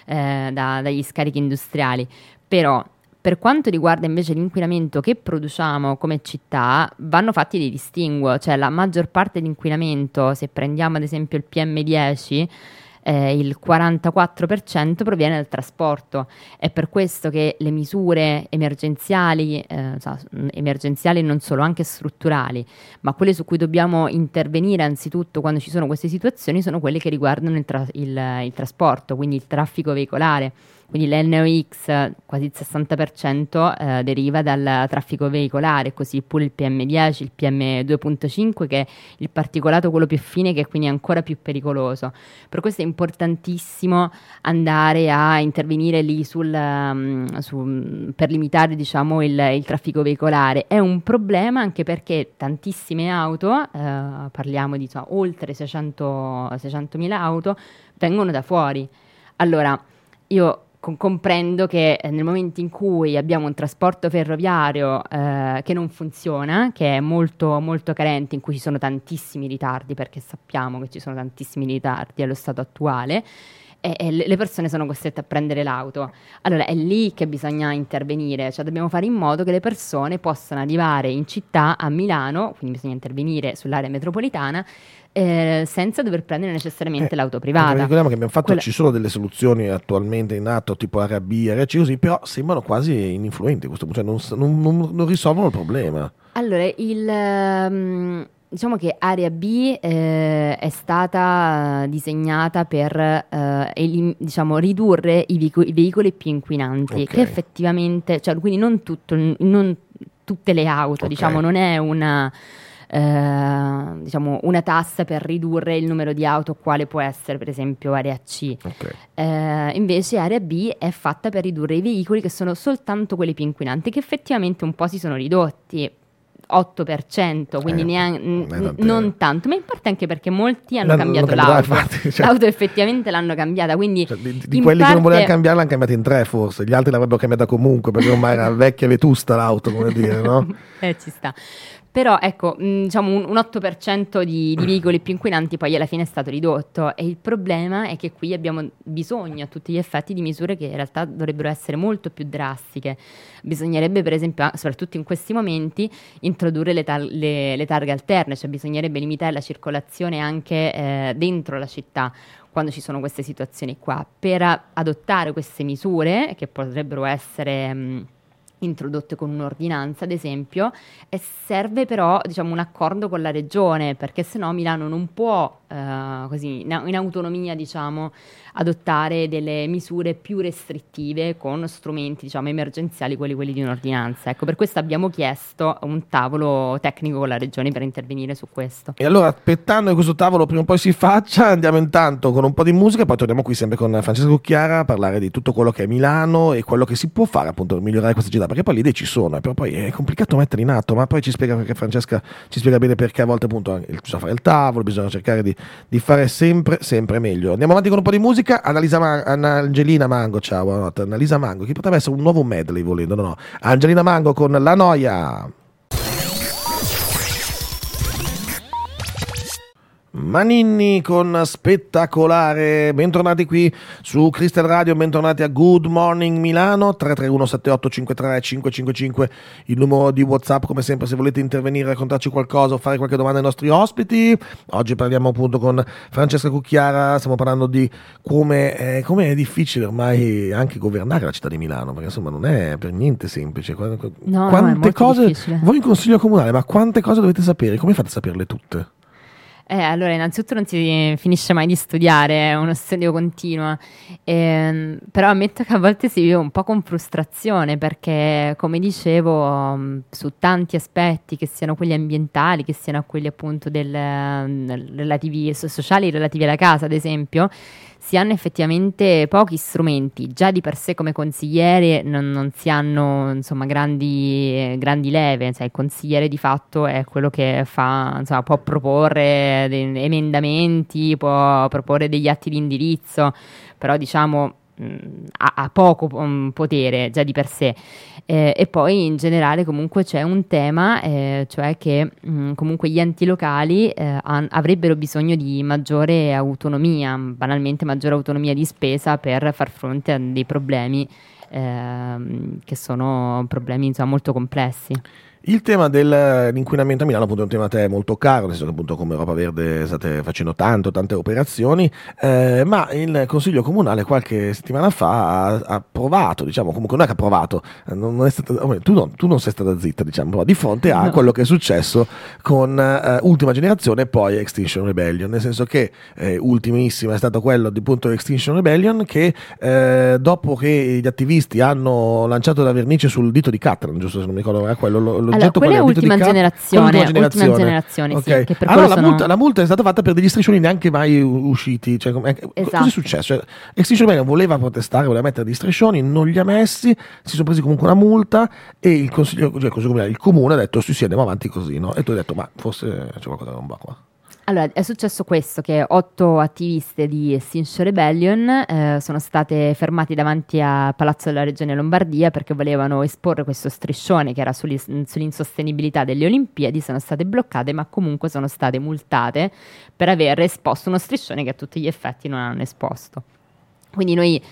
eh, da, dagli scarichi industriali. Però per quanto riguarda invece l'inquinamento che produciamo come città, vanno fatti dei distinguo, cioè la maggior parte di inquinamento, se prendiamo ad esempio il PM10, eh, il 44% proviene dal trasporto. È per questo che le misure emergenziali, eh, emergenziali non solo, anche strutturali, ma quelle su cui dobbiamo intervenire anzitutto quando ci sono queste situazioni sono quelle che riguardano il, tra- il, il trasporto, quindi il traffico veicolare quindi l'NOx quasi il 60% eh, deriva dal traffico veicolare, così pure il PM10, il PM2.5 che è il particolato quello più fine che è quindi ancora più pericoloso. Per questo è importantissimo andare a intervenire lì sul, um, su, per limitare diciamo, il, il, traffico veicolare. È un problema anche perché tantissime auto, eh, parliamo di insomma, oltre 600, 600.000 auto, vengono da fuori. Allora, io comprendo che eh, nel momento in cui abbiamo un trasporto ferroviario eh, che non funziona, che è molto, molto carente, in cui ci sono tantissimi ritardi, perché sappiamo che ci sono tantissimi ritardi allo stato attuale, e, e le persone sono costrette a prendere l'auto. Allora è lì che bisogna intervenire, cioè dobbiamo fare in modo che le persone possano arrivare in città, a Milano, quindi bisogna intervenire sull'area metropolitana, eh, senza dover prendere necessariamente eh, l'auto privata. Ricordiamo che abbiamo fatto, Quella... ci sono delle soluzioni attualmente in atto, tipo Area B, Area C, così, però sembrano quasi ininfluenti, questo, cioè non, non, non, non, risolvono il problema. Allora, il... Um, diciamo che Area B eh, è stata disegnata per eh, elim- diciamo, ridurre i, vico- i, veicoli più inquinanti, okay. che effettivamente, cioè, quindi non, tutto, non tutte le auto, okay. diciamo, non è una eh, diciamo, una tassa per ridurre il numero di auto, quale può essere per esempio area C. Okay. Eh, invece area B è fatta per ridurre i veicoli che sono soltanto quelli più inquinanti, che effettivamente un po' si sono ridotti. 8%, quindi eh, neanche, n- non tanto, ma in parte anche perché molti hanno l'hanno, cambiato l'auto. Infatti, cioè, l'auto effettivamente l'hanno cambiata, quindi cioè, di, di quelli parte... che non volevano cambiarla l'hanno cambiata in tre forse, gli altri l'avrebbero cambiata comunque perché ormai era vecchia vetusta l'auto, come dire, no? eh, ci sta. Però ecco, mh, mm, diciamo un, un 8% di, di, veicoli più inquinanti poi alla fine è stato ridotto e il problema è che qui abbiamo bisogno a tutti gli effetti di misure che in realtà dovrebbero essere molto più drastiche. Bisognerebbe per esempio, soprattutto in questi momenti, introdurre le, tar- le, le targhe alterne, cioè bisognerebbe limitare la circolazione anche eh, dentro la città quando ci sono queste situazioni qua, per adottare queste misure che potrebbero essere... Mh, introdotte con un'ordinanza, ad esempio, e serve però diciamo, un accordo con la regione, perché se no Milano non può eh, così, in, autonomia diciamo, adottare delle misure più restrittive con strumenti diciamo, emergenziali, quelli, quelli di un'ordinanza. Ecco, per questo abbiamo chiesto un tavolo tecnico con la regione per intervenire su questo. E allora, aspettando che questo tavolo prima o poi si faccia, andiamo intanto con un po' di musica, poi torniamo qui sempre con Francesco Cucchiara a parlare di tutto quello che è Milano e quello che si può fare appunto per migliorare questa città, perché poi le idee ci sono, però poi è complicato mettere in atto, ma poi ci spiega perché Francesca ci spiega bene perché a volte appunto bisogna fare il tavolo, bisogna cercare di, di fare sempre, sempre meglio. Andiamo avanti con un po' di musica, Annalisa Man- Angelina Mango, ciao, buonanotte, Annalisa Mango, che potrebbe essere un nuovo medley volendo, no no, Angelina Mango con La Noia. Maninni con spettacolare. Bentornati qui su Crystal Radio, bentornati a Good Morning Milano 331 7853 555 il numero di WhatsApp come sempre se volete intervenire, raccontarci qualcosa o fare qualche domanda ai nostri ospiti. Oggi parliamo appunto con Francesca Cucchiara, stiamo parlando di come è, come è difficile ormai anche governare la città di Milano, perché insomma non è per niente semplice. No, quante no, cose difficile. voi in consiglio comunale, ma quante cose dovete sapere? Come fate a saperle tutte? Eh, allora, innanzitutto non si finisce mai di studiare, è uno studio continuo, eh, però ammetto che a volte si vive un po' con frustrazione perché, come dicevo, mm, su tanti aspetti, che siano quelli ambientali, che siano quelli appunto del, mm, relativi, sociali relativi alla casa, ad esempio, si hanno effettivamente pochi strumenti, già di per sé come consigliere non, non si hanno insomma, grandi, grandi leve, cioè, il consigliere di fatto è quello che fa, insomma, può proporre emendamenti, può proporre degli atti di indirizzo, però diciamo ha, ha, poco um, potere già di per sé. Eh, e poi in generale comunque c'è un tema eh, cioè che mh, comunque gli enti locali eh, an- avrebbero bisogno di maggiore autonomia banalmente maggiore autonomia di spesa per far fronte a dei problemi ehm, che sono problemi insomma, molto complessi il tema dell'inquinamento a Milano appunto, è un tema a te molto caro, nel senso che appunto come Europa Verde state facendo tanto, tante operazioni, eh, ma il Consiglio Comunale qualche settimana fa ha, ha provato, diciamo, comunque non è che ha provato, non stata, tu, no, tu, non sei stata zitta, diciamo, di fronte a no. quello che è successo con eh, Ultima Generazione e poi Extinction Rebellion, nel senso che eh, ultimissima è stato quello di appunto Extinction Rebellion che eh, dopo che gli attivisti hanno lanciato la vernice sul dito di Catran, giusto se non mi ricordo, era quello, lo, allora, quella è ultima generazione, ultima generazione, ultima generazione okay. sì, allora la multa, la multa, è stata fatta per degli striscioni neanche mai usciti. Cioè, esatto. Cosa è successo? Cioè, Extinction Rebellion voleva protestare, voleva mettere degli striscioni, non li ha messi, si sono presi comunque una multa e il, consiglio, cioè, il comune ha detto sì sì andiamo avanti così, no? E tu hai detto ma forse c'è qualcosa che non va qua. Allora, è successo questo, che otto attiviste di Extinction Rebellion eh, sono state fermate davanti al Palazzo della Regione Lombardia perché volevano esporre questo striscione che era sull'insostenibilità delle Olimpiadi, sono state bloccate ma comunque sono state multate per aver esposto uno striscione che a tutti gli effetti non hanno esposto. Quindi noi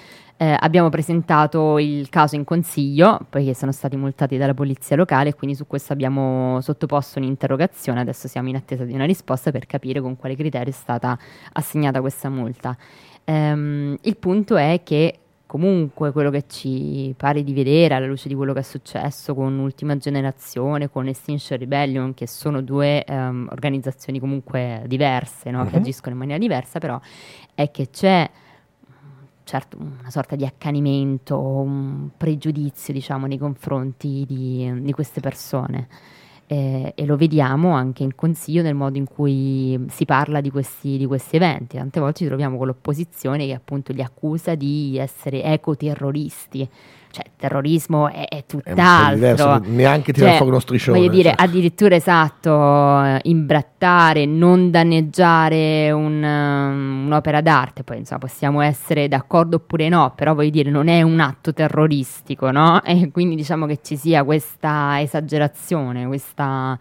eh, abbiamo presentato il caso in consiglio, poiché sono stati multati dalla polizia locale, quindi su questo abbiamo sottoposto un'interrogazione, adesso siamo in attesa di una risposta per capire con quale criterio è stata assegnata questa multa. Ehm, il punto è che comunque quello che ci pare di vedere alla luce di quello che è successo con Ultima Generazione, con Extinction Rebellion, che sono due um, organizzazioni comunque diverse, no? uh-huh. che mhm. agiscono in maniera diversa, però è che c'è certo una sorta di accanimento, un pregiudizio diciamo nei confronti di, di queste persone eh, e lo vediamo anche in consiglio nel modo in cui si parla di questi, di questi eventi. Tante volte ci troviamo con l'opposizione che appunto li accusa di essere ecoterroristi cioè terrorismo è, è tutt'altro. È diverso, neanche tirare cioè, fuori uno striscione. Voglio dire, cioè. addirittura esatto, imbrattare, non danneggiare un, um, un'opera d'arte, poi insomma possiamo essere d'accordo oppure no, però voglio dire, non è un atto terroristico, no? E quindi diciamo che ci sia questa esagerazione, questa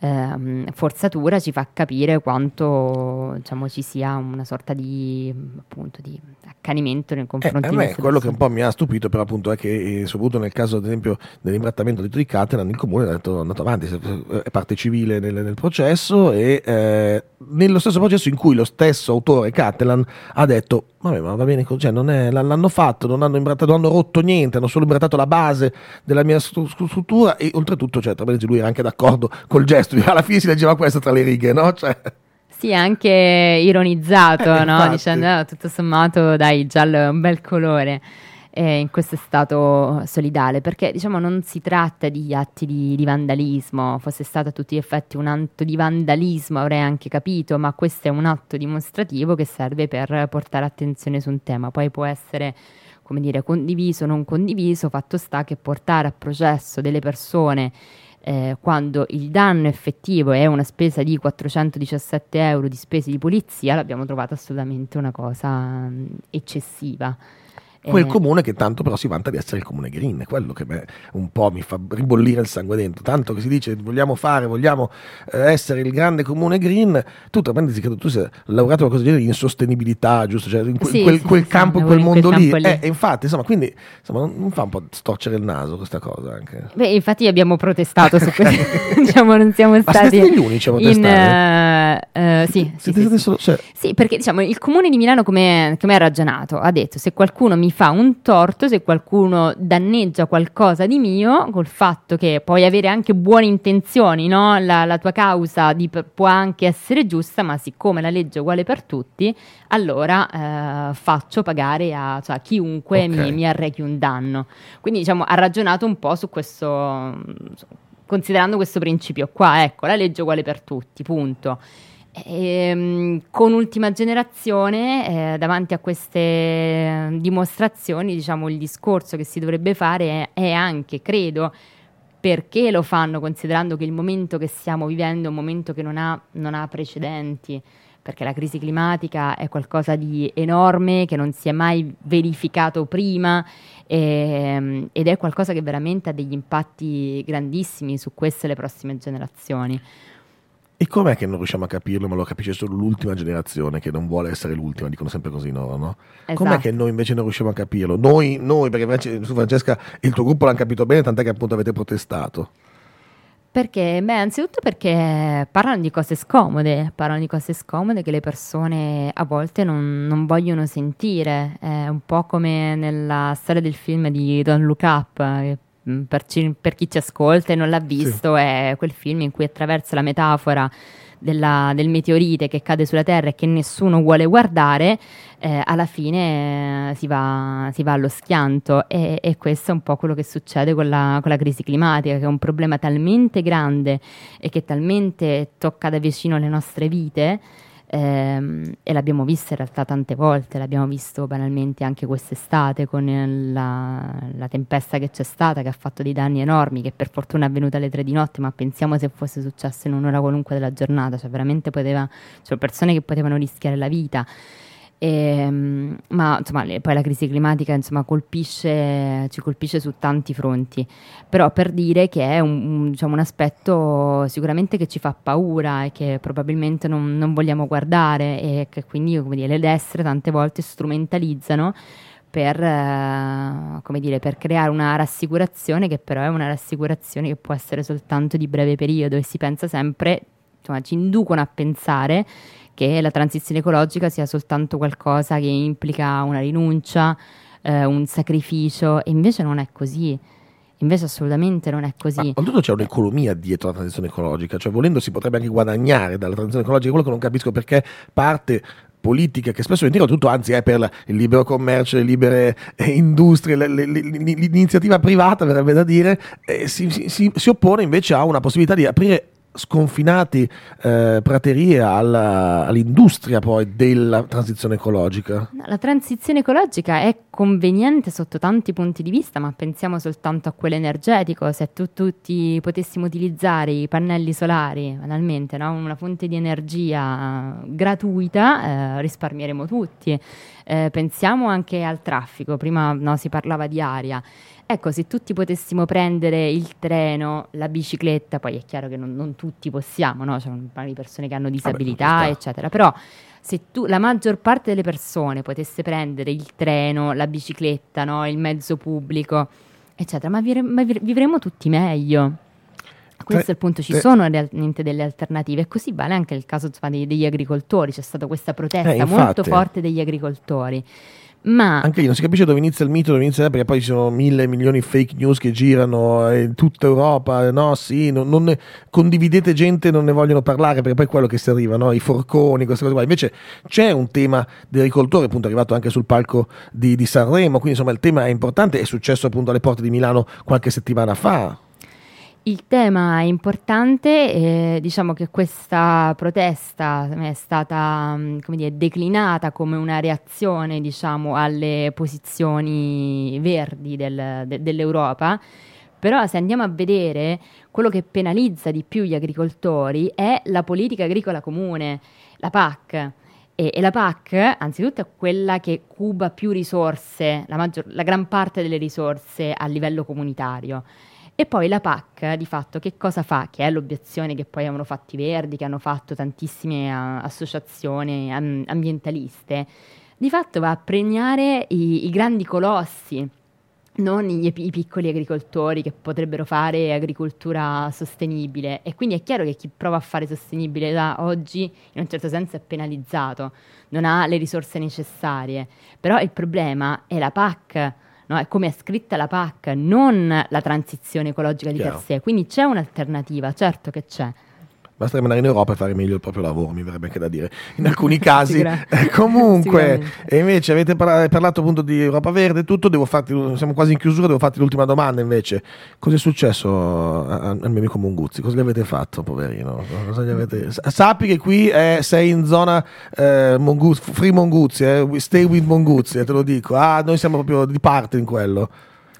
ehm, forzatura ci fa capire quanto diciamo, ci sia una sorta di, appunto, di accanimento nei confronti eh, di me quello che un po' mi ha stupito però appunto è che eh, soprattutto nel caso ad esempio dell'imbrattamento di Cateran il comune è andato, andato avanti è parte civile nel, nel processo e eh, nello stesso processo in cui lo stesso autore Catalan ha detto vabbè ma va bene cioè, è, l'hanno fatto non hanno imbrattato non hanno rotto niente hanno solo imbrattato la base della mia struttura e oltretutto cioè, tra lui era anche d'accordo col gesto alla fine si leggeva questo tra le righe no? Cioè, sì, anche ironizzato, eh, no? dicendo oh, tutto sommato dai, il giallo è un bel colore. Eh, in questo stato solidale, perché diciamo non si tratta di atti di, di, vandalismo, fosse stato a tutti gli effetti un atto di vandalismo avrei anche capito, ma questo è un atto dimostrativo che serve per portare attenzione su un tema, poi può essere come dire condiviso o non condiviso, fatto sta che portare a processo delle persone eh, quando il danno effettivo è una spesa di 417 euro di spese di polizia, l'abbiamo trovata assolutamente una cosa mh, mm, eccessiva quel eh. comune che tanto però si vanta di essere il comune green, quello che me un po' mi fa ribollire il sangue dentro, tanto che si dice vogliamo fare, vogliamo eh, essere il grande comune green, tu tra parentesi credo tu sia lavorato qualcosa di genere in sostenibilità, giusto? Cioè in que- sì, quel, sì, quel sì, campo, in quel mondo quel lì. lì. Eh, infatti, insomma, quindi insomma, non fa un po' storcere il naso questa cosa anche. Beh, infatti abbiamo protestato su questo, diciamo non siamo stati Ma siete gli unici a protestare? In, uh, uh, sì, sì, sì, solo, cioè... sì, perché diciamo il comune di Milano come, come ha ragionato? Ha detto se qualcuno mi fa un torto se qualcuno danneggia qualcosa di mio col fatto che puoi avere anche buone intenzioni, no? la, la, tua causa di, può anche essere giusta, ma siccome la legge è uguale per tutti, allora eh, faccio pagare a, cioè, a chiunque okay. mi, mi, arrechi un danno. Quindi diciamo, ha ragionato un po' su questo, considerando questo principio qua, ecco, la legge è uguale per tutti, punto. E, ehm, con ultima generazione, eh, davanti a queste dimostrazioni, diciamo, il discorso che si dovrebbe fare è, è anche, credo, perché lo fanno considerando che il momento che stiamo vivendo è un momento che non ha, non ha precedenti perché la crisi climatica è qualcosa di enorme che non si è mai verificato prima ehm, ed è qualcosa che veramente ha degli impatti grandissimi su queste e le prossime generazioni. E com'è che non riusciamo a capirlo, ma lo capisce solo l'ultima generazione che non vuole essere l'ultima, dicono sempre così loro, no? Esatto. Com'è che noi invece non riusciamo a capirlo? Noi, noi perché su Francesca il tuo gruppo l'hanno capito bene, tant'è che appunto avete protestato. Perché? Beh, anzitutto perché parlano di cose scomode, parlano di cose scomode che le persone a volte non, non vogliono sentire. È un po' come nella storia del film di Don't Look Up, per, ci, per chi ci ascolta e non l'ha visto, sì. è quel film in cui attraverso la metafora della, del meteorite che cade sulla Terra e che nessuno vuole guardare, eh, alla fine eh, si, va, si, va, allo schianto e, e, questo è un po' quello che succede con la, con la, crisi climatica, che è un problema talmente grande e che talmente tocca da vicino le nostre vite ehm, e l'abbiamo visto in realtà tante volte, l'abbiamo visto banalmente anche quest'estate con la, la, tempesta che c'è stata, che ha fatto dei danni enormi, che per fortuna è avvenuta alle tre di notte, ma pensiamo se fosse successo in un'ora qualunque della giornata, cioè veramente poteva, cioè persone che potevano rischiare la vita. E, ehm, ma insomma, poi la crisi climatica insomma, colpisce, ci colpisce su tanti fronti, però per dire che è un, un, diciamo, un aspetto sicuramente che ci fa paura e che probabilmente non, non vogliamo guardare e che quindi dire, le destre tante volte strumentalizzano per, eh, dire, per, creare una rassicurazione che però è una rassicurazione che può essere soltanto di breve periodo e si pensa sempre, insomma, ci inducono a pensare che la transizione ecologica sia soltanto qualcosa che implica una rinuncia, eh, un sacrificio, e invece non è così. Invece assolutamente non è così. Ma tutto c'è un'economia dietro la transizione ecologica, cioè volendo si potrebbe anche guadagnare dalla transizione ecologica, quello che non capisco perché parte politica che spesso viene tutto anzi è per il libero commercio, le libere eh, industrie, l'iniziativa privata verrebbe da dire, eh, si, si, si, oppone invece a una possibilità di aprire sconfinati eh, praterie alla, all'industria poi della transizione ecologica? La transizione ecologica è conveniente sotto tanti punti di vista, ma pensiamo soltanto a quello energetico. Se tu, tutti potessimo utilizzare i pannelli solari, banalmente, no? una fonte di energia gratuita, eh, risparmieremo tutti. Eh, pensiamo anche al traffico, prima no, si parlava di aria. Ecco, se tutti potessimo prendere il treno, la bicicletta, poi è chiaro che non, non tutti possiamo, no? C'è un paio di persone che hanno disabilità, Vabbè, eccetera, però se tu, la maggior parte delle persone potesse prendere il treno, la bicicletta, no? il mezzo pubblico, eccetera, ma, vire, ma vivremo tutti meglio. Questo è il punto, ci sono realmente delle alternative e così vale anche il caso degli, degli, agricoltori, c'è stata questa protesta eh, molto forte degli agricoltori. Ma anche lì non si capisce dove inizia il mito, dove inizia perché poi ci sono mille milioni di fake news che girano in tutta Europa. No, sì, non, non ne, condividete gente, non ne vogliono parlare perché poi è quello che si arriva, no? i forconi, queste cose qua. Invece c'è un tema dell'agricoltore, appunto, arrivato anche sul palco di, di Sanremo. Quindi insomma il tema è importante, è successo appunto alle porte di Milano qualche settimana fa. Il tema è importante, eh, diciamo che questa protesta è stata mm, come dire, declinata come una reazione diciamo, alle posizioni verdi del, de, dell'Europa, però se andiamo a vedere quello che penalizza di più gli agricoltori è la politica agricola comune, la PAC. E la PAC, anzitutto, è quella che cuba più risorse, la, maggior, la gran parte delle risorse a livello comunitario. E poi la PAC di fatto che cosa fa? Che è l'obiezione che poi hanno fatto i Verdi, che hanno fatto tantissime uh, associazioni um, ambientaliste, di fatto va a premiare i, i grandi colossi, non i, i, piccoli agricoltori che potrebbero fare agricoltura sostenibile. E quindi è chiaro che chi prova a fare sostenibile da oggi in un certo senso è penalizzato, non ha le risorse necessarie. Però il problema è la PAC no? è come è scritta la PAC, non la transizione ecologica di Chiaro. per sé. Quindi c'è un'alternativa, certo che c'è. Basta rimanere in Europa e fare meglio il proprio lavoro, mi verrebbe anche da dire. In alcuni casi, eh, comunque, e invece avete parlato appunto di Europa Verde e tutto, devo farti, siamo quasi in chiusura, devo farti l'ultima domanda invece. Cosa è successo al mio amico Monguzzi? Cosa gli avete fatto, poverino? Avete... Sappi che qui è, sei in zona eh, Monguzzi, free Monguzzi, eh? stay with Monguzzi, eh, te lo dico. Ah, noi siamo proprio di parte in quello.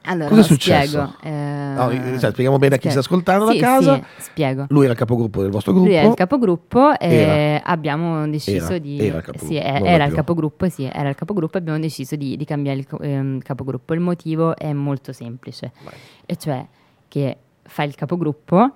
Allora, Cosa è successo? Spiego. Eh, no, cioè, spieghiamo bene a chi sta ascoltando sì, da casa. Sì, spiego. Lui era il capogruppo del vostro gruppo. Lui è il capogruppo e era. abbiamo deciso era. di... Era il capogruppo. Sì, era, il capogruppo, sì, era il capogruppo e abbiamo deciso di, di cambiare il ehm, capogruppo. Il motivo è molto semplice, Vai. e cioè che fa il capogruppo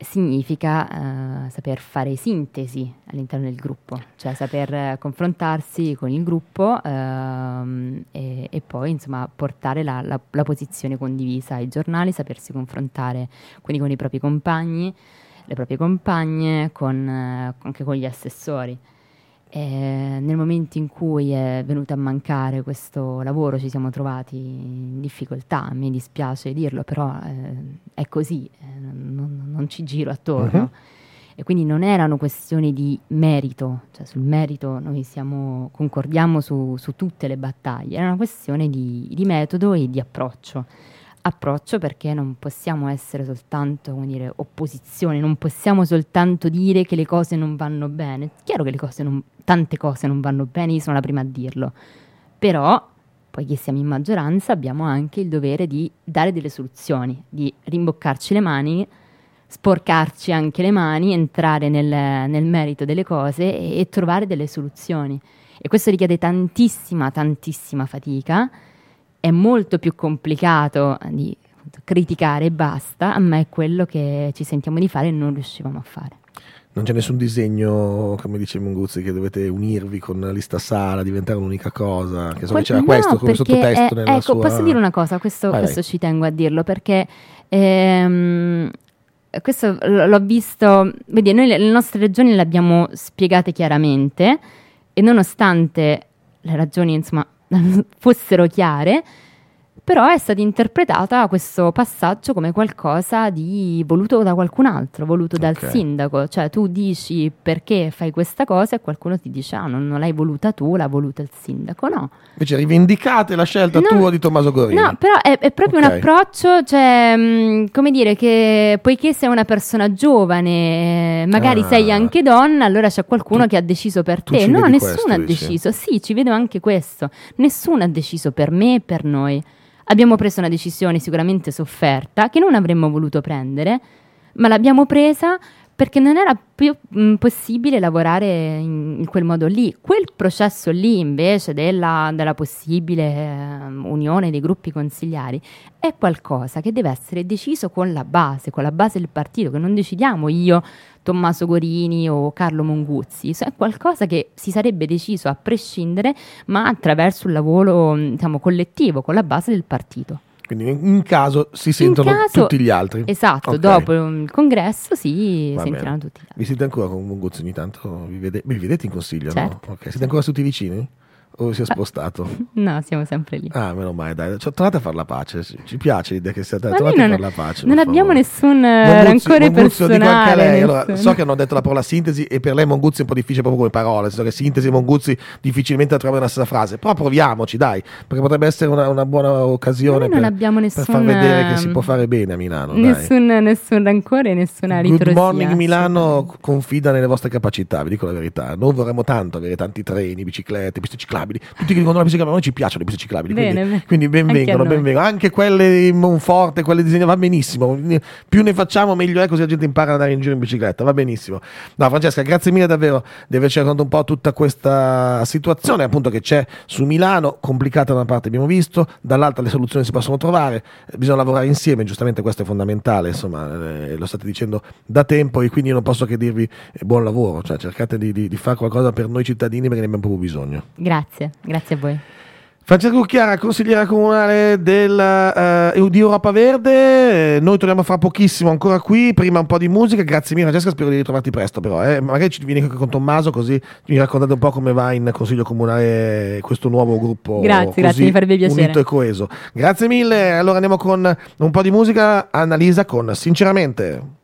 significa uh, saper fare sintesi all'interno del gruppo, cioè saper confrontarsi con il gruppo uh, e, e, poi insomma portare la, la, la, posizione condivisa ai giornali, sapersi confrontare quindi con i propri compagni, le proprie compagne, con, uh, anche con gli assessori. E nel momento in cui è venuto a mancare questo lavoro ci siamo trovati in difficoltà, mi dispiace dirlo, però eh, è così, eh, non, non, ci giro attorno. Uh-huh. E quindi non erano questioni di merito, cioè sul merito noi siamo, concordiamo su, su, tutte le battaglie, era una questione di, di metodo e di approccio approccio perché non possiamo essere soltanto dire, opposizione, non possiamo soltanto dire che le cose non vanno bene. Chiaro che cose non, tante cose non vanno bene, io sono la prima a dirlo, però poiché siamo in maggioranza abbiamo anche il dovere di dare delle soluzioni, di rimboccarci le mani, sporcarci anche le mani, entrare nel, nel merito delle cose e, e trovare delle soluzioni. E questo richiede tantissima, tantissima fatica è molto più complicato di criticare e basta, a me è quello che ci sentiamo di fare e non riuscivamo a fare. Non c'è nessun disegno, come dice Munguzzi, che dovete unirvi con la lista sala, diventare un'unica cosa. Che so che c'era no, questo come sottotesto è, nella ecco, sua... posso dire una cosa, questo, questo ci tengo a dirlo, perché ehm, questo l'ho visto, vedi, noi le, le nostre ragioni le abbiamo spiegate chiaramente e nonostante le ragioni, insomma, fossero chiare, però è stata interpretata questo passaggio come qualcosa di voluto da qualcun altro, voluto dal okay. sindaco. Cioè tu dici perché fai questa cosa e qualcuno ti dice ah non, non l'hai voluta tu, l'ha voluta il sindaco. No. Invece rivendicate la scelta no, tua di Tommaso Gorini. No, però è, è proprio okay. un approccio, cioè, mh, mm, come dire, che poiché sei una persona giovane, magari ah. sei anche donna, allora c'è qualcuno tu, che ha deciso per te. No, nessuno questo, ha deciso. Sì, ci vedo anche questo. Nessuno ha deciso per me e per noi. Abbiamo preso una decisione sicuramente sofferta che non avremmo voluto prendere, ma l'abbiamo presa perché non era più mh, possibile lavorare in, in, quel modo lì. Quel processo lì, invece, della, della possibile eh, unione dei gruppi consigliari, è qualcosa che deve essere deciso con la base, con la base del partito, che non decidiamo io, Tommaso Gorini o Carlo Monguzzi, è qualcosa che si sarebbe deciso a prescindere, ma attraverso un lavoro diciamo, collettivo, con la base del partito. Quindi in caso si sentono caso, tutti gli altri. Esatto, okay. dopo il congresso si Va sentiranno bene. tutti gli altri. Vi siete ancora con Munguzzi ogni tanto? Vi, vede, vi vedete in consiglio? Certo. No? Okay. Siete ancora tutti vicini? O si è spostato? No, siamo sempre lì. Ah, meno male, dai. Cioè, tornate a fare la pace. Ci piace l'idea che siate. Tornate non, a fare la pace. Non abbiamo nessun Monguzzi, rancore Monguzzi, personale. Dico anche a lei. Allora, so che hanno detto la parola sintesi e per lei Monguzzi è un po' difficile proprio come parola. Senso che sintesi e Monguzzi difficilmente la trovano nella stessa frase. Però proviamoci, dai. Perché potrebbe essere una, una buona occasione per, nessun, per, far vedere che si può fare bene a Milano. Nessun, nessun rancore, nessuna ritrosia. Good Morning Milano confida nelle vostre capacità, vi dico la verità. Noi vorremmo tanto avere tanti treni, biciclette, piste ciclabili. Tutti che dicono la bicicletta, a noi ci piacciono le piste ciclabili. Bene, quindi, quindi benvengono, anche, benvengono. anche quelle in Monforte, quelle disegnate, va benissimo. Più ne facciamo, meglio è, così la gente impara ad andare in giro in bicicletta, va benissimo. No, Francesca, grazie mille davvero di averci raccontato un po' tutta questa situazione, appunto, che c'è su Milano, complicata da una parte abbiamo visto, dall'altra le soluzioni si possono trovare, bisogna lavorare insieme, giustamente questo è fondamentale, insomma, eh, lo state dicendo da tempo e quindi io non posso che dirvi eh, buon lavoro, cioè cercate di, di, di fare qualcosa per noi cittadini perché ne abbiamo proprio bisogno. Grazie, grazie a voi. Francesco Chiara, consigliera comunale del, uh, di Europa Verde, noi torniamo fra pochissimo ancora qui, prima un po' di musica, grazie mille Francesca, spero di ritrovarti presto però, eh. magari ci vieni anche con Tommaso così mi raccontate un po' come va in consiglio comunale questo nuovo gruppo grazie, grazie, mi farebbe piacere. unito e coeso. Grazie mille, allora andiamo con un po' di musica, Annalisa con Sinceramente.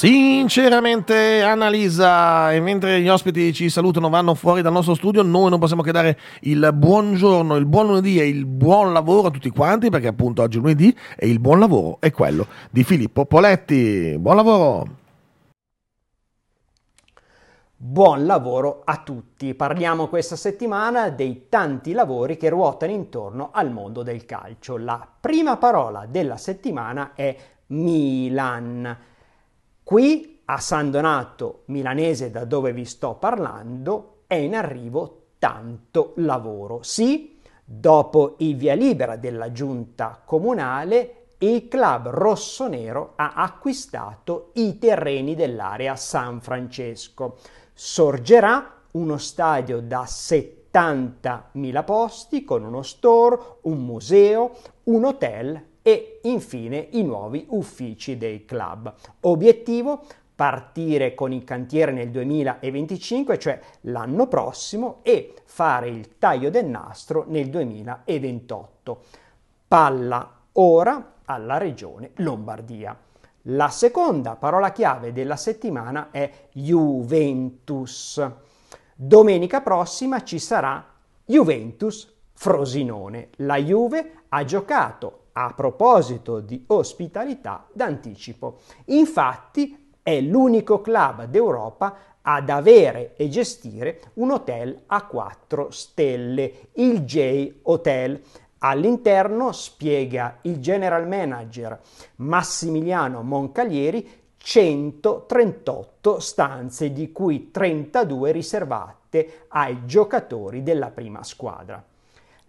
Sinceramente, Annalisa, e mentre gli ospiti ci salutano, vanno fuori dal nostro studio, noi non possiamo che dare il buongiorno, il buon lunedì e il buon lavoro a tutti quanti, perché appunto oggi è lunedì e il buon lavoro è quello di Filippo Poletti. Buon lavoro! Buon lavoro a tutti. Parliamo questa settimana dei tanti lavori che ruotano intorno al mondo del calcio. La prima parola della settimana è Milan. Qui a San Donato milanese da dove vi sto parlando è in arrivo tanto lavoro. Sì, dopo il via libera della giunta comunale il club rossonero ha acquistato i terreni dell'area San Francesco. Sorgerà uno stadio da 70.000 posti con uno store, un museo, un hotel e infine i nuovi uffici dei club. Obiettivo? Partire con il cantiere nel 2025, cioè l'anno prossimo, e fare il taglio del nastro nel 2028. Palla ora alla regione Lombardia. La seconda parola chiave della settimana è Juventus. Domenica prossima ci sarà Juventus Frosinone. La Juve ha giocato a proposito di ospitalità d'anticipo. Infatti è l'unico club d'Europa ad avere e gestire un hotel a 4 stelle, il J Hotel. All'interno, spiega il general manager Massimiliano Moncalieri, 138 stanze, di cui 32 riservate ai giocatori della prima squadra.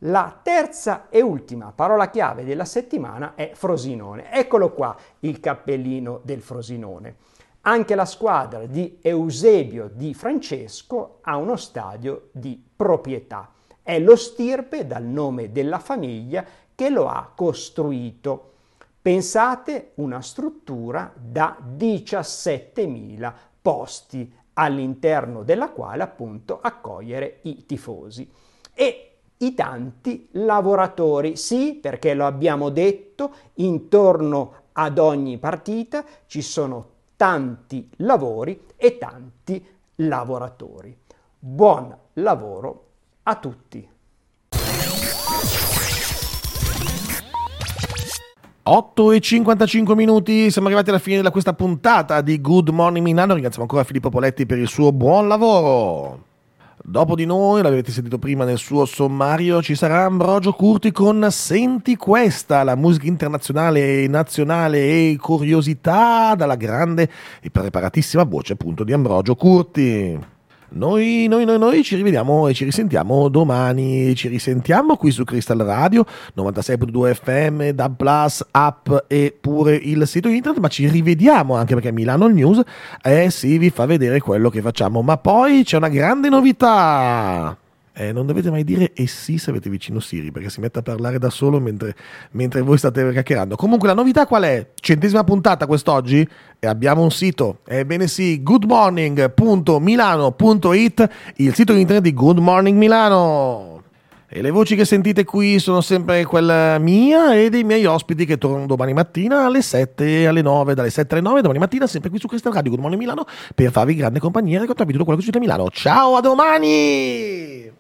La terza e ultima parola chiave della settimana è Frosinone. Eccolo qua il cappellino del Frosinone. Anche la squadra di Eusebio Di Francesco ha uno stadio di proprietà. È lo stirpe dal nome della famiglia che lo ha costruito. Pensate una struttura da 17.000 posti all'interno della quale appunto accogliere i tifosi. E i tanti lavoratori. Sì, perché lo abbiamo detto, intorno ad ogni partita ci sono tanti lavori e tanti lavoratori. Buon lavoro a tutti. 8 e 55 minuti, siamo arrivati alla fine di questa puntata di Good Morning Milano. Ringraziamo ancora Filippo Poletti per il suo buon lavoro. Dopo di noi, l'avete sentito prima nel suo sommario, ci sarà Ambrogio Curti con Senti questa, la musica internazionale e nazionale e curiosità dalla grande e preparatissima voce appunto di Ambrogio Curti. Noi, noi, noi, noi ci rivediamo e ci risentiamo domani. Ci risentiamo qui su Crystal Radio 96.2 FM, DAB Plus, app e pure il sito internet. Ma ci rivediamo anche perché Milano News, eh sì, vi fa vedere quello che facciamo. Ma poi c'è una grande novità. Eh, non dovete mai dire e sì se avete vicino Siri perché si mette a parlare da solo mentre, mentre voi state chiacchierando. Comunque la novità qual è? Centesima puntata quest'oggi e abbiamo un sito. Ebbene sì, goodmorning.milano.it, il sito internet di Good Morning Milano. E le voci che sentite qui sono sempre quella mia e dei miei ospiti che tornano domani mattina alle 7 alle 9, dalle 7 alle 9 domani mattina sempre qui su Crystal Radio Good Morning Milano per farvi grande compagnia e raccontarvi tutto quello che succede a Milano. Ciao, a domani!